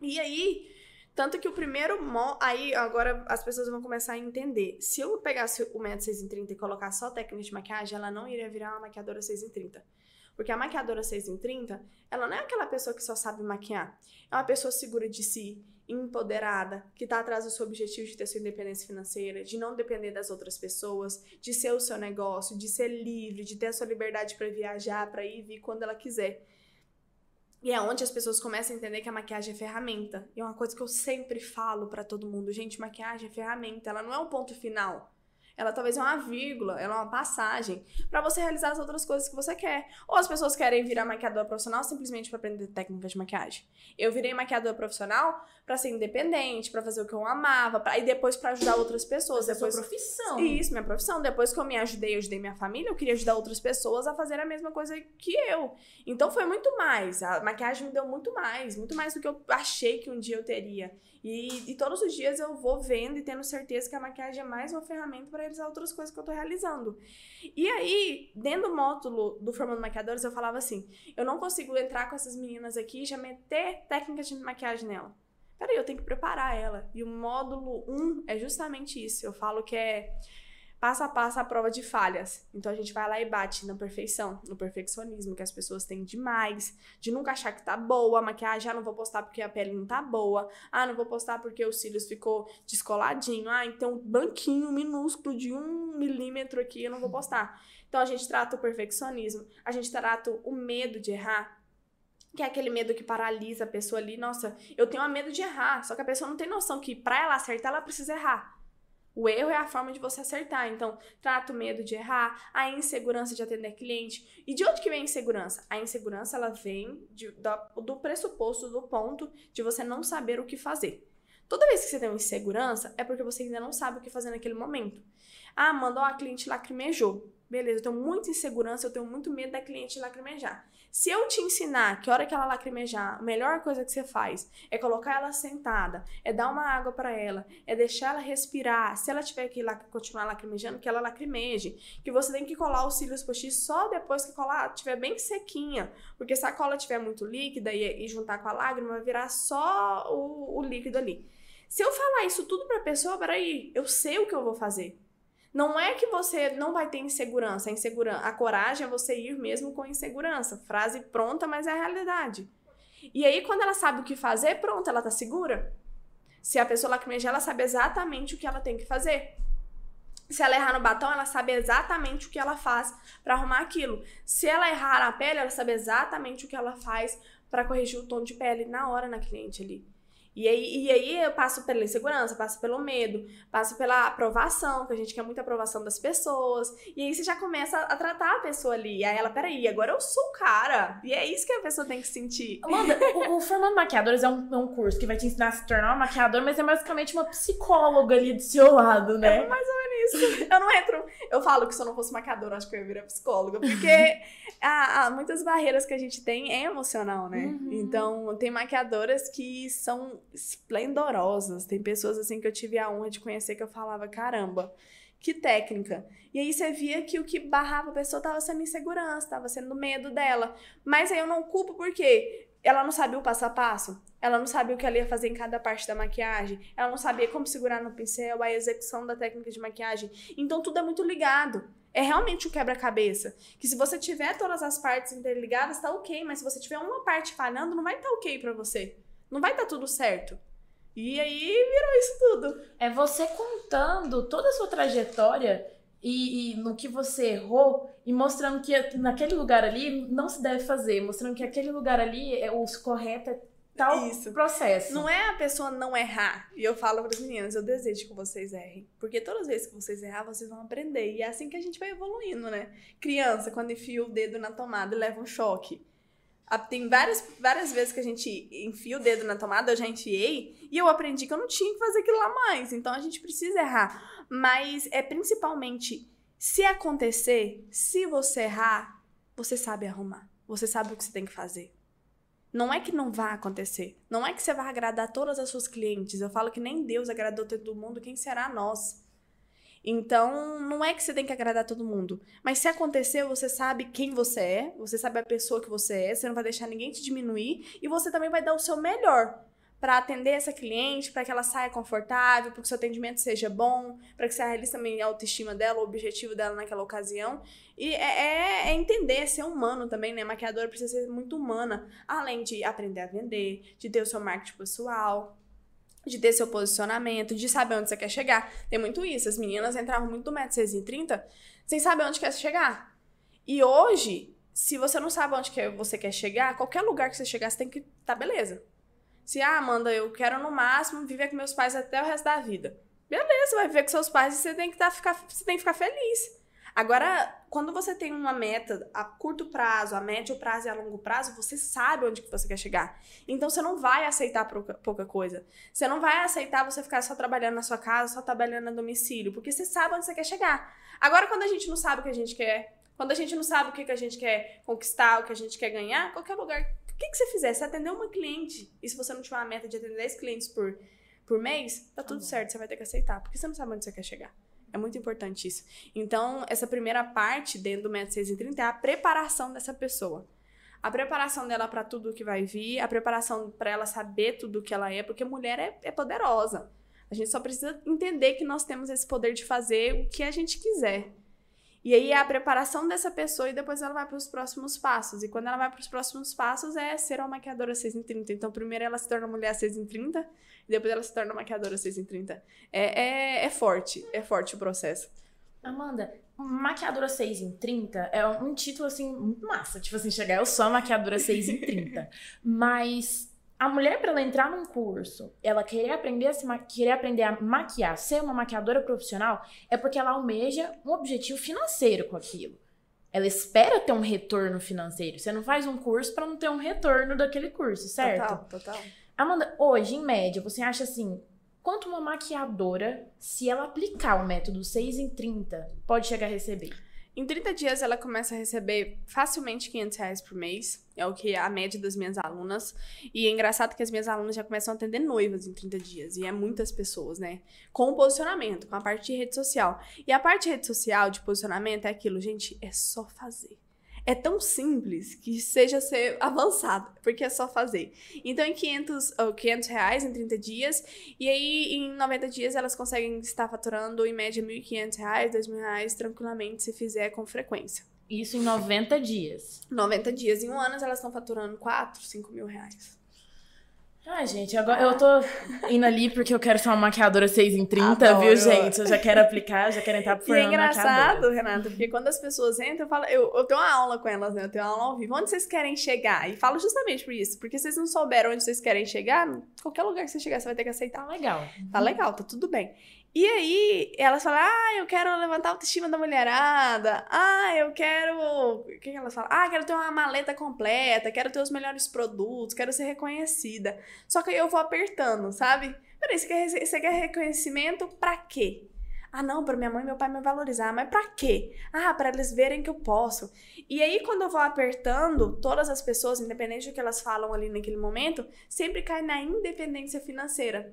[SPEAKER 2] E aí, tanto que o primeiro. Mo... Aí agora as pessoas vão começar a entender. Se eu pegasse o método 6 em 30 e colocar só técnica de maquiagem, ela não iria virar uma maquiadora 6 em 30. Porque a maquiadora 6 em 30, ela não é aquela pessoa que só sabe maquiar. É uma pessoa segura de si, empoderada, que está atrás do seu objetivo de ter sua independência financeira, de não depender das outras pessoas, de ser o seu negócio, de ser livre, de ter a sua liberdade para viajar, para ir e vir quando ela quiser. E é onde as pessoas começam a entender que a maquiagem é ferramenta. E é uma coisa que eu sempre falo para todo mundo, gente, maquiagem é ferramenta, ela não é o ponto final. Ela talvez é uma vírgula, ela é uma passagem para você realizar as outras coisas que você quer. Ou as pessoas querem virar maquiadora profissional simplesmente para aprender técnicas de maquiagem. Eu virei maquiadora profissional para ser independente, para fazer o que eu amava, pra, e depois para ajudar outras pessoas.
[SPEAKER 1] Essa
[SPEAKER 2] depois
[SPEAKER 1] é sua profissão.
[SPEAKER 2] Isso, minha profissão. Depois que eu me ajudei, eu ajudei minha família, eu queria ajudar outras pessoas a fazer a mesma coisa que eu. Então foi muito mais. A maquiagem me deu muito mais, muito mais do que eu achei que um dia eu teria. E, e, todos os dias eu vou vendo e tendo certeza que a maquiagem é mais uma ferramenta para realizar outras coisas que eu tô realizando. E aí, dentro do módulo do Formando Maquiadores, eu falava assim: eu não consigo entrar com essas meninas aqui e já meter técnicas de maquiagem nela. Peraí, eu tenho que preparar ela. E o módulo 1 é justamente isso. Eu falo que é passo a passo a prova de falhas. Então a gente vai lá e bate na perfeição, no perfeccionismo que as pessoas têm demais, de nunca achar que tá boa, maquiagem, ah, não vou postar porque a pele não tá boa, ah, não vou postar porque os cílios ficou descoladinho, ah, então banquinho minúsculo de um milímetro aqui eu não vou postar. Então a gente trata o perfeccionismo, a gente trata o medo de errar, que é aquele medo que paralisa a pessoa ali. Nossa, eu tenho medo de errar, só que a pessoa não tem noção que para ela acertar ela precisa errar. O erro é a forma de você acertar. Então, trata o medo de errar, a insegurança de atender cliente. E de onde que vem a insegurança? A insegurança ela vem de, do pressuposto, do ponto de você não saber o que fazer. Toda vez que você tem uma insegurança, é porque você ainda não sabe o que fazer naquele momento. Ah, mandou a cliente lacrimejou. Beleza, eu tenho muita insegurança, eu tenho muito medo da cliente lacrimejar. Se eu te ensinar que a hora que ela lacrimejar, a melhor coisa que você faz é colocar ela sentada, é dar uma água para ela, é deixar ela respirar. Se ela tiver que continuar lacrimejando, que ela lacrimeje. Que você tem que colar os cílios postiços só depois que a cola estiver bem sequinha. Porque se a cola estiver muito líquida e, e, juntar com a lágrima, vai virar só o, o líquido ali. Se eu falar isso tudo pra pessoa, peraí, eu sei o que eu vou fazer. Não é que você não vai ter insegurança. A, insegurança, a coragem é você ir mesmo com insegurança. Frase pronta, mas é a realidade. E aí, quando ela sabe o que fazer, pronto, ela tá segura. Se a pessoa lacrimejar, ela sabe exatamente o que ela tem que fazer. Se ela errar no batom, ela sabe exatamente o que ela faz para arrumar aquilo. Se ela errar na pele, ela sabe exatamente o que ela faz para corrigir o tom de pele na hora na cliente ali. E aí, e aí eu passo pela insegurança, passo pelo medo, passo pela aprovação, que a gente quer muita aprovação das pessoas. E aí você já começa a tratar a pessoa ali. E aí ela, peraí, agora eu sou o cara. E é isso que a pessoa tem que sentir.
[SPEAKER 1] Amanda, o, o Formando Maquiadores é um, é um curso que vai te ensinar a se tornar uma maquiadora, mas é basicamente uma psicóloga ali do seu lado, né?
[SPEAKER 2] É mais ou isso. Eu não entro. Eu falo que se eu não fosse maquiadora, acho que eu ia virar psicóloga. Porque há, há muitas barreiras que a gente tem é emocional, né? Uhum. Então, tem maquiadoras que são esplendorosas. Tem pessoas assim que eu tive a honra de conhecer que eu falava, caramba, que técnica. E aí você via que o que barrava a pessoa estava sendo insegurança, estava sendo medo dela. Mas aí eu não culpo porque ela não sabia o passo a passo, ela não sabia o que ela ia fazer em cada parte da maquiagem, ela não sabia como segurar no pincel, a execução da técnica de maquiagem. Então tudo é muito ligado. É realmente um quebra-cabeça. Que se você tiver todas as partes interligadas, tá ok, mas se você tiver uma parte falhando, não vai estar tá ok para você. Não vai estar tá tudo certo. E aí virou isso tudo.
[SPEAKER 1] É você contando toda a sua trajetória e, e, no que você errou e mostrando que naquele lugar ali não se deve fazer, mostrando que aquele lugar ali é o correto é tal Isso. processo.
[SPEAKER 2] Não é a pessoa não errar. E eu falo para as meninas, eu desejo que vocês errem, porque todas as vezes que vocês errar, vocês vão aprender. E é assim que a gente vai evoluindo, né? Criança, quando enfia o dedo na tomada e leva um choque. Tem várias, várias vezes que a gente enfia o dedo na tomada, eu já enfiei, e eu aprendi que eu não tinha que fazer aquilo lá mais. Então a gente precisa errar. Mas é principalmente, se acontecer, se você errar, você sabe arrumar. Você sabe o que você tem que fazer. Não é que não vai acontecer. Não é que você vai agradar todas as suas clientes. Eu falo que nem Deus agradou todo mundo, quem será nós? Então, não é que você tem que agradar todo mundo. Mas se acontecer, você sabe quem você é, você sabe a pessoa que você é, você não vai deixar ninguém te diminuir e você também vai dar o seu melhor para atender essa cliente, para que ela saia confortável, para que seu atendimento seja bom, para que você realize também a autoestima dela, o objetivo dela naquela ocasião. E é, é, é, entender, ser humano também, né? Maquiadora precisa ser muito humana, além de aprender a vender, de ter o seu marketing pessoal, de ter seu posicionamento, de saber onde você quer chegar. Tem muito isso. As meninas entravam muito método 630 sem saber onde quer chegar. E hoje, se você não sabe onde você quer chegar, qualquer lugar que você chegar, você tem que tá beleza. Se, ah, Amanda, eu quero no máximo viver com meus pais até o resto da vida. Beleza, vai viver com seus pais e você tem que, tá, ficar, você tem que ficar feliz. Agora, quando você tem uma meta a curto prazo, a médio prazo e a longo prazo, você sabe onde que você quer chegar. Então você não vai aceitar pouca, coisa. Você não vai aceitar você ficar só trabalhando na sua casa, só trabalhando a domicílio, porque você sabe onde você quer chegar. Agora, quando a gente não sabe o que a gente quer, quando a gente não sabe o que, que a gente quer conquistar, o que a gente quer ganhar, qualquer lugar, que, que você fizer? Se atender uma cliente, e se você não tiver uma meta de atender 10 clientes por, por mês, tá tudo certo, você vai ter que aceitar, porque você não sabe onde você quer chegar. É muito importante isso. Então, essa primeira parte dentro do método 6 em 30 é a preparação dessa pessoa. A preparação dela para tudo que vai vir, a preparação para ela saber tudo que ela é, porque mulher é, é poderosa. A gente só precisa entender que nós temos esse poder de fazer o que a gente quiser. E aí é a preparação dessa pessoa e depois ela vai para os próximos passos. E quando ela vai para os próximos passos é ser uma maquiadora 6 em 30. Então, primeiro ela se torna mulher 6 em 30 e depois ela se torna maquiadora 6 em 30. É, é, é forte, é forte o processo.
[SPEAKER 1] Amanda, maquiadora 6 em 30 é um título assim muito massa. Tipo assim, chegar eu sou a maquiadora 6 em 30. Mas a mulher, para ela entrar num curso, ela querer aprender, a se querer aprender a maquiar, ser uma maquiadora profissional, é porque ela almeja um objetivo financeiro com aquilo. Ela espera ter um retorno financeiro. Você não faz um curso para não ter um retorno daquele curso, certo?
[SPEAKER 2] Total, total.
[SPEAKER 1] Amanda, hoje, em média, você acha assim, quanto uma maquiadora, se ela aplicar o método 6 em 30, pode chegar a receber?
[SPEAKER 2] Em 30 dias, ela começa a receber facilmente 500 reais por mês. É o que é a média das minhas alunas. E é engraçado que as minhas alunas já começam a atender noivas em 30 dias. E é muitas pessoas, né? Com o posicionamento, com a parte de rede social. E a parte de rede social, de posicionamento, é aquilo, gente, é só fazer. É tão simples que seja ser avançado, porque é só fazer. Então, em 500, oh, 500 reais em 30 dias, e aí em 90 dias elas conseguem estar faturando em média 1.500 reais, 2.000 reais tranquilamente se fizer com frequência.
[SPEAKER 1] Isso em 90 dias.
[SPEAKER 2] 90 dias. Em um ano elas estão faturando 4, 5 mil reais.
[SPEAKER 1] Ai, gente, agora eu tô indo ali porque eu quero ser uma maquiadora 6 em 30,
[SPEAKER 2] Adoro.
[SPEAKER 1] viu, gente? Eu já quero aplicar, já quero entrar pro
[SPEAKER 2] E é engraçado,
[SPEAKER 1] maquiadora.
[SPEAKER 2] Renata, porque quando as pessoas entram, eu, falo, eu, eu tenho uma aula com elas, né? Eu tenho uma aula ao vivo. Onde vocês querem chegar? E falo justamente por isso. Porque se vocês não souberam onde vocês querem chegar, qualquer lugar que você chegar, você vai ter que aceitar.
[SPEAKER 1] Tá legal.
[SPEAKER 2] Tá legal, tá tudo bem. E aí, elas falam, ah, eu quero levantar a autoestima da mulherada. Ah, eu quero... O que, elas falam? Ah, quero ter uma maleta completa, quero ter os melhores produtos, quero ser reconhecida. Só que aí eu vou apertando, sabe? Peraí, você quer, você quer reconhecimento pra quê? Ah, não, pra minha mãe e meu pai me valorizar. Mas pra quê? Ah, pra eles verem que eu posso. E aí, quando eu vou apertando, todas as pessoas, independente do que elas falam ali naquele momento, sempre cai na independência financeira.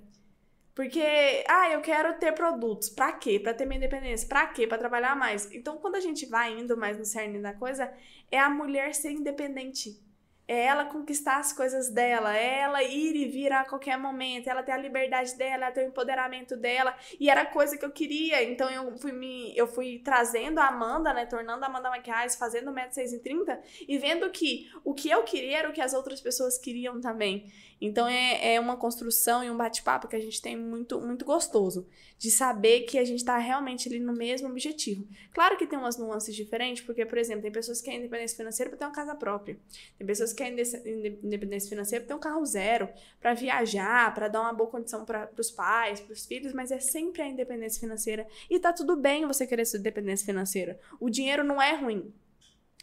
[SPEAKER 2] Porque, ah, eu quero ter produtos. Pra quê? Pra ter minha independência. Pra quê? Pra trabalhar mais. Então, quando a gente vai indo mais no cerne da coisa, é a mulher ser independente. É ela conquistar as coisas dela, é ela ir e vir a qualquer momento, ela ter a liberdade dela, ela ter o empoderamento dela. E era coisa que eu queria, então eu fui me eu fui trazendo a Amanda, né, tornando a Amanda Maquiagem, fazendo o método 6 em 30 e vendo que o que eu queria era o que as outras pessoas queriam também. Então é, é uma construção e um bate-papo que a gente tem muito, muito gostoso. De saber que a gente tá realmente ali no mesmo objetivo. Claro que tem umas nuances diferentes, porque, por exemplo, tem pessoas que querem independência financeira para ter uma casa própria. Tem pessoas que querem inde- independência financeira para ter um carro zero, para viajar, para dar uma boa condição para os pais, para os filhos, mas é sempre a independência financeira. E tá tudo bem você querer essa independência financeira. O dinheiro não é ruim.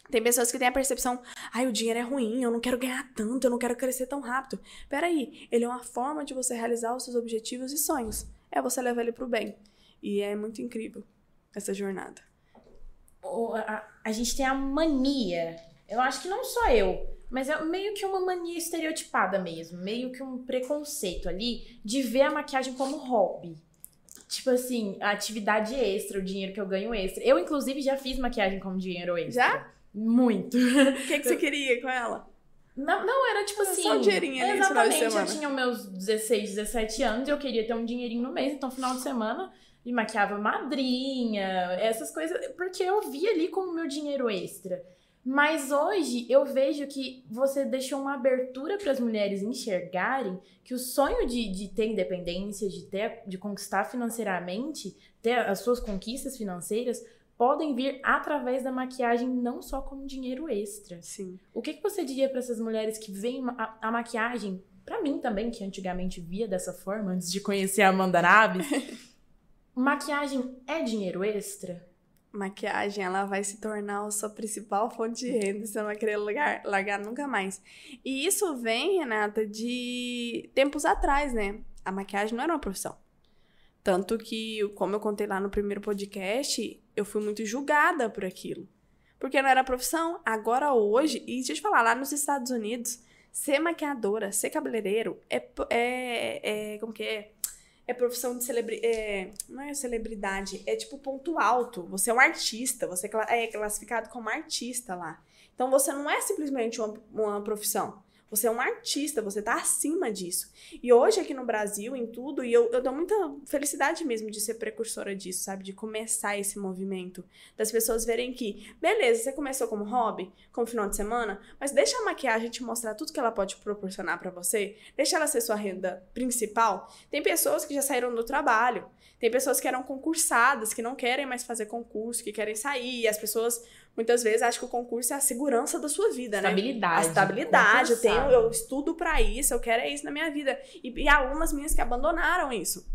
[SPEAKER 2] Tem pessoas que têm a percepção, ai, o dinheiro é ruim, eu não quero ganhar tanto, eu não quero crescer tão rápido. Peraí, ele é uma forma de você realizar os seus objetivos e sonhos. É você levar ele pro bem. E é muito incrível essa jornada.
[SPEAKER 1] A, a gente tem a mania, eu acho que não só eu, mas é meio que uma mania estereotipada mesmo, meio que um preconceito ali de ver a maquiagem como hobby. Tipo assim, a atividade extra, o dinheiro que eu ganho extra. Eu, inclusive, já fiz maquiagem como dinheiro extra.
[SPEAKER 2] Já?
[SPEAKER 1] Muito.
[SPEAKER 2] O que, que você queria com ela?
[SPEAKER 1] Não, não era tipo
[SPEAKER 2] Era
[SPEAKER 1] assim.
[SPEAKER 2] só um dinheirinho ali no final de
[SPEAKER 1] Exatamente. Eu
[SPEAKER 2] semana.
[SPEAKER 1] tinha meus 16, 17 anos e eu queria ter um dinheirinho no mês. Então, final de semana, me maquiava madrinha, essas coisas. Porque eu via ali como meu dinheiro extra. Mas hoje eu vejo que você deixou uma abertura para as mulheres enxergarem que o sonho de, de ter independência, de, ter, de conquistar financeiramente, ter as suas conquistas financeiras, podem vir através da maquiagem, não só como dinheiro extra.
[SPEAKER 2] Sim.
[SPEAKER 1] O que, que você diria para essas mulheres que veem a, a maquiagem, para mim também, que antigamente via dessa forma, antes de conhecer a Amanda Naves, maquiagem é dinheiro extra?
[SPEAKER 2] Maquiagem, ela vai se tornar a sua principal fonte de renda você não vai querer largar, largar nunca mais. E isso vem, Renata, de tempos atrás, né? A maquiagem não era uma profissão. Tanto que, como eu contei lá no primeiro podcast, eu fui muito julgada por aquilo. Porque não era profissão. Agora, hoje, e deixa eu te falar, lá nos Estados Unidos, ser maquiadora, ser cabeleireiro, é, é, é como que é? É profissão de celebridade. não é celebridade, é tipo ponto alto. Você é um artista, você cla- é classificado como artista lá. Então você não é simplesmente uma, uma profissão. Você é um artista, você tá acima disso. E hoje aqui no Brasil, em tudo, e eu, eu dou muita felicidade mesmo de ser precursora disso, sabe? De começar esse movimento. Das pessoas verem que, beleza, você começou como hobby, como final de semana, mas deixa a maquiagem te mostrar tudo que ela pode proporcionar pra você. Deixa ela ser sua renda principal. Tem pessoas que já saíram do trabalho. Tem pessoas que eram concursadas, que não querem mais fazer concurso, que querem sair. E as pessoas, muitas vezes, acham que o concurso é a segurança da sua vida, né?
[SPEAKER 1] Estabilidade.
[SPEAKER 2] A estabilidade, eu tenho, eu estudo pra isso, eu quero é isso na minha vida. E, e alunas minhas que abandonaram isso.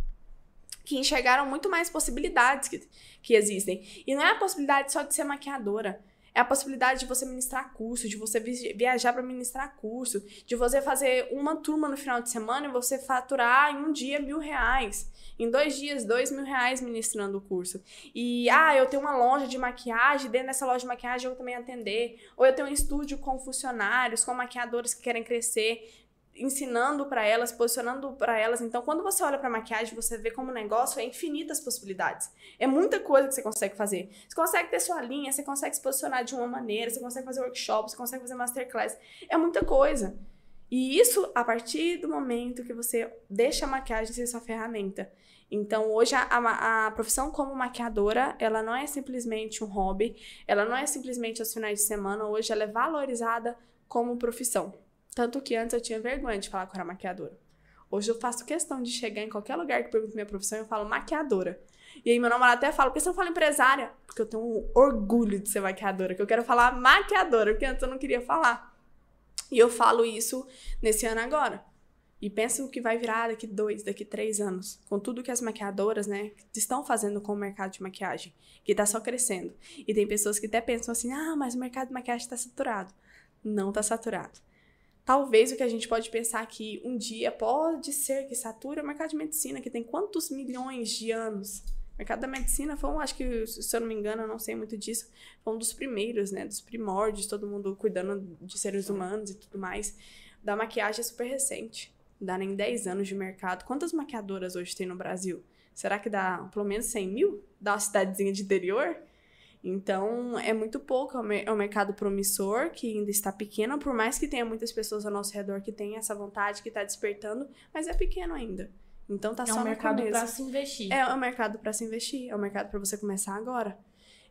[SPEAKER 2] Que enxergaram muito mais possibilidades que, que existem. E não é a possibilidade só de ser maquiadora. É a possibilidade de você ministrar curso, de você vi- viajar para ministrar curso, de você fazer uma turma no final de semana e você faturar em um dia mil reais. Em dois dias, dois mil reais ministrando o curso. E, ah, eu tenho uma loja de maquiagem, dentro dessa loja de maquiagem eu também atender. Ou eu tenho um estúdio com funcionários, com maquiadores que querem crescer. Ensinando para elas, posicionando para elas. Então, quando você olha para maquiagem, você vê como negócio é infinitas possibilidades. É muita coisa que você consegue fazer. Você consegue ter sua linha, você consegue se posicionar de uma maneira, você consegue fazer workshop, você consegue fazer masterclass. É muita coisa. E isso a partir do momento que você deixa a maquiagem ser sua ferramenta. Então, hoje, a, a, a, profissão como maquiadora, ela não é simplesmente um hobby, ela não é simplesmente aos finais de semana, hoje ela é valorizada como profissão. Tanto que antes eu tinha vergonha de falar que eu era maquiadora. Hoje eu faço questão de chegar em qualquer lugar que pergunte minha profissão e eu falo maquiadora. E aí meu namorado até fala, por que você não fala empresária? Porque eu tenho um orgulho de ser maquiadora, que eu quero falar maquiadora, porque antes eu não queria falar. E eu falo isso nesse ano agora. E pensa o que vai virar daqui dois, daqui três anos, com tudo que as maquiadoras, né, estão fazendo com o mercado de maquiagem, que tá só crescendo. E tem pessoas que até pensam assim, ah, mas o mercado de maquiagem tá saturado. Não tá saturado. Talvez o que a gente pode pensar que um dia pode ser que sature o mercado de medicina, que tem quantos milhões de anos? O mercado da medicina foi, um, acho que, se eu não me engano, eu não sei muito disso, foi um dos primeiros, né? Dos primórdios, todo mundo cuidando de seres humanos e tudo mais. Da maquiagem é super recente. Dá nem 10 anos de mercado. Quantas maquiadoras hoje tem no Brasil? Será que dá pelo menos 100 mil? Dá uma cidadezinha de interior? Então, é muito pouco, é um mercado promissor, que ainda está pequeno, por mais que tenha muitas pessoas ao nosso redor que têm essa vontade, que está despertando, mas é pequeno ainda. Então tá
[SPEAKER 1] é
[SPEAKER 2] só
[SPEAKER 1] um mercado
[SPEAKER 2] para
[SPEAKER 1] se investir.
[SPEAKER 2] É um mercado para se investir, é um mercado para você começar agora.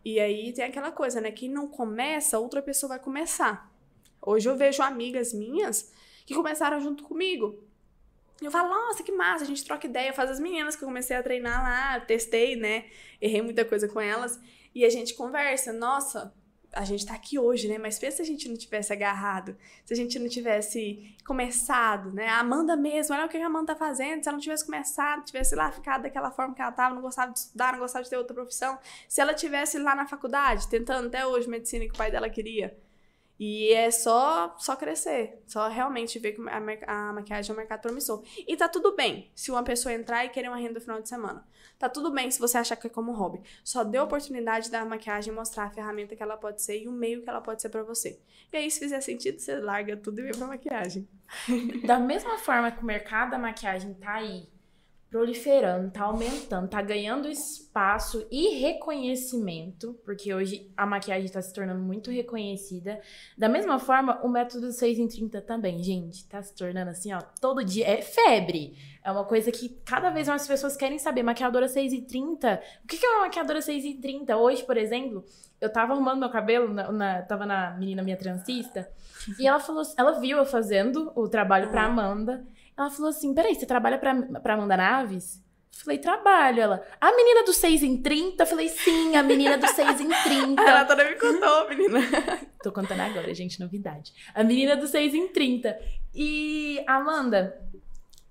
[SPEAKER 2] E aí tem aquela coisa, né? Quem não começa, outra pessoa vai começar. Hoje eu vejo amigas minhas que começaram junto comigo. Eu falo, nossa, que massa, a gente troca ideia. Faz as meninas que eu comecei a treinar lá, testei, né? Errei muita coisa com elas. E a gente conversa, nossa, a gente tá aqui hoje, né? Mas pensa se a gente não tivesse agarrado, se a gente não tivesse começado, né? A Amanda mesmo, olha o que a Amanda tá fazendo. Se ela não tivesse começado, tivesse lá ficado daquela forma que ela tava, não gostava de estudar, não gostava de ter outra profissão. Se ela tivesse lá na faculdade, tentando até hoje medicina que o pai dela queria, e é só só crescer, só realmente ver que a, a maquiagem é um mercado promissor. E tá tudo bem se uma pessoa entrar e querer uma renda no final de semana. Tá tudo bem se você achar que é como hobby. Só dê a oportunidade da maquiagem mostrar a ferramenta que ela pode ser e o meio que ela pode ser para você. E aí, se fizer sentido, você larga tudo e vem pra maquiagem.
[SPEAKER 1] Da mesma forma que o mercado da maquiagem tá aí proliferando, tá aumentando, tá ganhando espaço e reconhecimento, porque hoje a maquiagem está se tornando muito reconhecida. Da mesma forma, o método 6 em 30 também, gente, tá se tornando assim, ó, todo dia é febre. É uma coisa que cada vez mais pessoas querem saber. Maquiadora 6 em 30. O que é uma maquiadora 6 em 30? Hoje, por exemplo, eu tava arrumando meu cabelo, na, na, tava na menina minha transista, e ela falou, ela viu eu fazendo o trabalho pra Amanda. Ela falou assim: peraí, você trabalha pra, pra Amanda Naves? Falei, trabalho. Ela, a menina do 6 em 30? Falei, sim, a menina do 6 em 30.
[SPEAKER 2] Ela toda me contou, menina.
[SPEAKER 1] Tô contando agora, gente, novidade. A menina do 6 em 30. E, Amanda,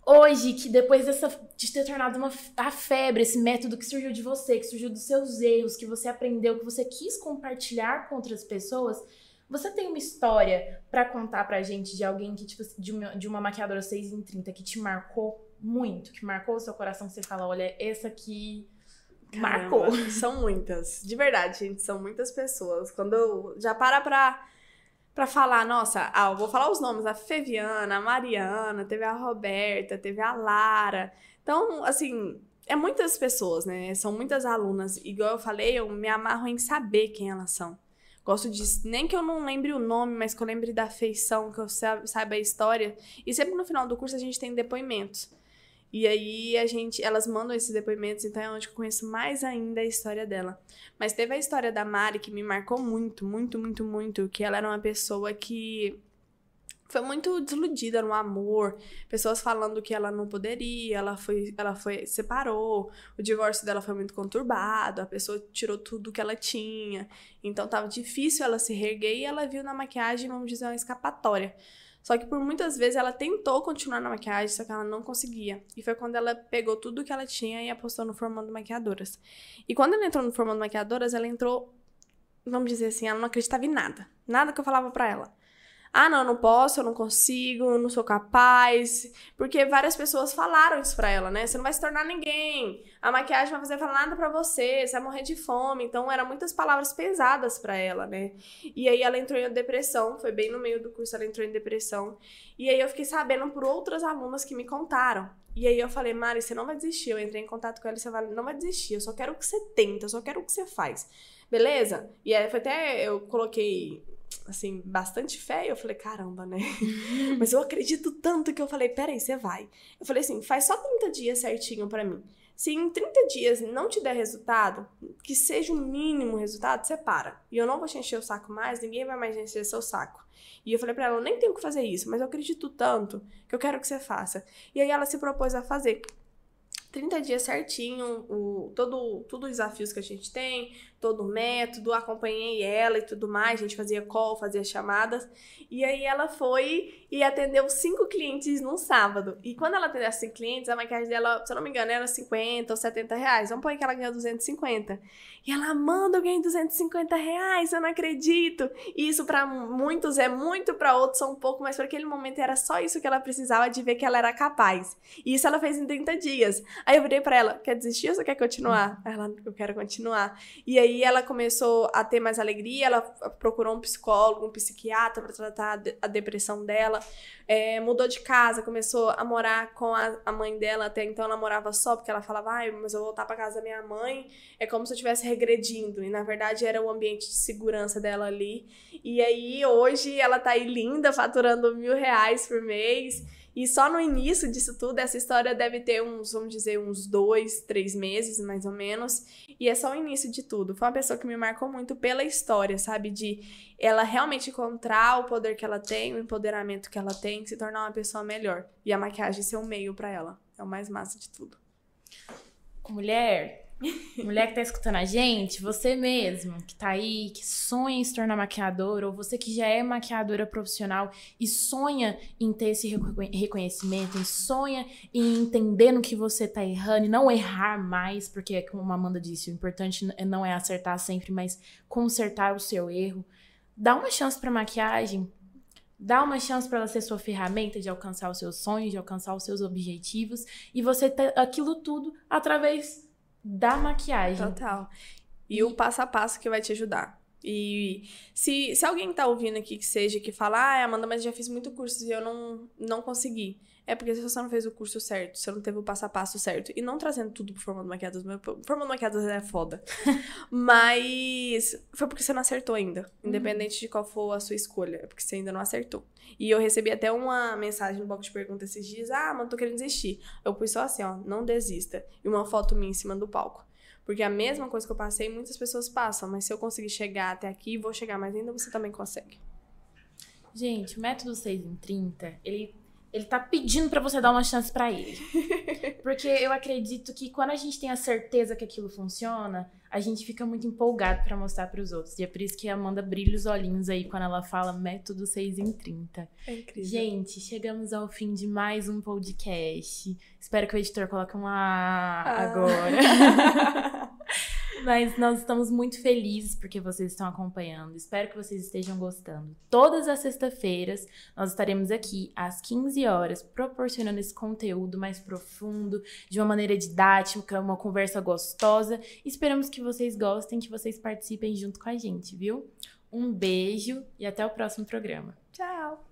[SPEAKER 1] hoje, que depois dessa, de ter tornado uma, a febre, esse método que surgiu de você, que surgiu dos seus erros, que você aprendeu, que você quis compartilhar com outras pessoas, você tem uma história para contar pra gente de alguém que, tipo, de uma, de uma maquiadora 6 em 30 que te marcou muito, que marcou o seu coração, que você fala, olha, essa aqui Caramba, marcou.
[SPEAKER 2] São muitas. De verdade, gente, são muitas pessoas. Quando eu já para pra, pra falar, nossa, ah, eu vou falar os nomes, a Feviana, a Mariana, teve a Roberta, teve a Lara. Então, assim, é muitas pessoas, né? São muitas alunas. Igual eu falei, eu me amarro em saber quem elas são. Gosto de. Nem que eu não lembre o nome, mas que eu lembre da feição, que eu saiba a história. E sempre no final do curso a gente tem depoimentos. E aí a gente, elas mandam esses depoimentos, então é onde eu conheço mais ainda a história dela. Mas teve a história da Mari que me marcou muito, muito, muito, muito, que ela era uma pessoa que foi muito desiludida no amor, pessoas falando que ela não poderia, ela foi, ela foi, separou, o divórcio dela foi muito conturbado, a pessoa tirou tudo que ela tinha, então tava difícil ela se reerguer e ela viu na maquiagem, vamos dizer, uma escapatória. Só que por muitas vezes ela tentou continuar na maquiagem, só que ela não conseguia. E foi quando ela pegou tudo que ela tinha e apostou no Formando Maquiadoras. E quando ela entrou no Formando Maquiadoras, ela entrou, vamos dizer assim, ela não acreditava em nada. Nada que eu falava para ela. Ah, não, eu não posso, eu não consigo, eu não sou capaz. Porque várias pessoas falaram isso pra ela, né? Você não vai se tornar ninguém. A maquiagem vai fazer nada pra você, você vai morrer de fome. Então, eram muitas palavras pesadas pra ela, né? E aí ela entrou em depressão, foi bem no meio do curso, ela entrou em depressão. E aí eu fiquei sabendo por outras alunas que me contaram. E aí eu falei, Mari, você não vai desistir. Eu entrei em contato com ela e você não vai desistir. Eu só quero que você tenta, eu só quero o que você faz. Beleza? E aí foi até, eu coloquei assim, bastante fé, e eu falei, caramba, né? Mas eu acredito tanto que eu falei, peraí, você vai. Eu falei assim, faz só 30 dias certinho para mim. Se em 30 dias não te der resultado, que seja o mínimo resultado, você para. E eu não vou te encher o saco mais, ninguém vai mais encher seu saco. E eu falei pra ela, eu nem tenho que fazer isso, mas eu acredito tanto que eu quero que você faça. E aí ela se propôs a fazer. 30 dias certinho, o, todo, todos os desafios que a gente tem, todo o método, acompanhei ela e tudo mais, a gente fazia call, fazia chamadas. E aí ela foi e atendeu cinco clientes num sábado. E quando ela atendeu cinco clientes, a maquiagem dela, se eu não me engano, era 50 ou 70 reais. Vamos pôr que ela ganhou 250. E ela, manda, eu ganhei 250 reais, eu não acredito. E isso para muitos é muito, para outros são um pouco, mas para aquele momento era só isso que ela precisava de ver que ela era capaz. E isso ela fez em 30 dias. Aí eu virei para ela, quer desistir ou você quer continuar? Ela, eu quero continuar. E aí ela começou a ter mais alegria, ela procurou um psicólogo, um psiquiatra para tratar a depressão dela. É, mudou de casa, começou a morar com a, a, mãe dela. Até então ela morava só, porque ela falava, ai, mas eu vou voltar para casa da minha mãe. É como se eu estivesse regredindo. E na verdade era o ambiente de segurança dela ali. E aí hoje ela tá aí linda, faturando mil reais por mês. E só no início disso tudo, essa história deve ter uns, vamos dizer, uns dois, três meses, mais ou menos. E é só o início de tudo. Foi uma pessoa que me marcou muito pela história, sabe? De ela realmente encontrar o poder que ela tem, o empoderamento que ela tem, se tornar uma pessoa melhor. E a maquiagem ser um meio para ela. É o mais massa de tudo.
[SPEAKER 1] Mulher, Mulher que tá escutando a gente, você mesmo que tá aí, que sonha em se tornar maquiadora, ou você que já é maquiadora profissional e sonha em ter esse reconhecimento, e sonha em entender no que você tá errando e não errar mais, porque como a Amanda disse, o importante não é acertar sempre, mas consertar o seu erro. Dá uma chance pra maquiagem, Dá uma chance para ela ser sua ferramenta de alcançar os seus sonhos, de alcançar os seus objetivos e você ter aquilo tudo através da maquiagem.
[SPEAKER 2] Total. E, e o passo a passo que vai te ajudar. E se, se alguém tá ouvindo aqui que seja que fala, ah, Amanda, mas já fiz muito curso e eu não, não consegui. É porque você não fez o curso certo, você não teve o passo a passo certo. E não trazendo tudo pro Formando Maquiadas, Formando Maquiadas é foda. mas foi porque você não acertou ainda. Uhum. Independente uhum. de qual for a sua escolha. É porque você ainda não acertou. E eu recebi até uma mensagem no bloco de perguntas esses dias: ah, mano, tô querendo desistir. Eu pus só assim, ó, não desista. E uma foto minha em cima do palco. Porque a mesma coisa que eu passei, muitas pessoas passam. Mas se eu conseguir chegar até aqui, vou chegar mais ainda, você também consegue.
[SPEAKER 1] Gente, o método 6 em 30, ele ele tá pedindo para você dar uma chance para ele. Porque eu acredito que quando a gente tem a certeza que aquilo funciona, a gente fica muito empolgado para mostrar para os outros. E é por isso que a Amanda brilha os olhinhos aí quando ela fala método 6 em 30.
[SPEAKER 2] É incrível.
[SPEAKER 1] Gente, chegamos ao fim de mais um podcast. Espero que o editor coloque um ah. agora. Mas nós estamos muito felizes porque vocês estão acompanhando. Espero que vocês estejam gostando. Todas as sextas-feiras nós estaremos aqui às 15 horas proporcionando esse conteúdo mais profundo, de uma maneira didática, uma conversa gostosa. Esperamos que vocês gostem, que vocês participem junto com a gente, viu? Um beijo e até o próximo programa.
[SPEAKER 2] Tchau!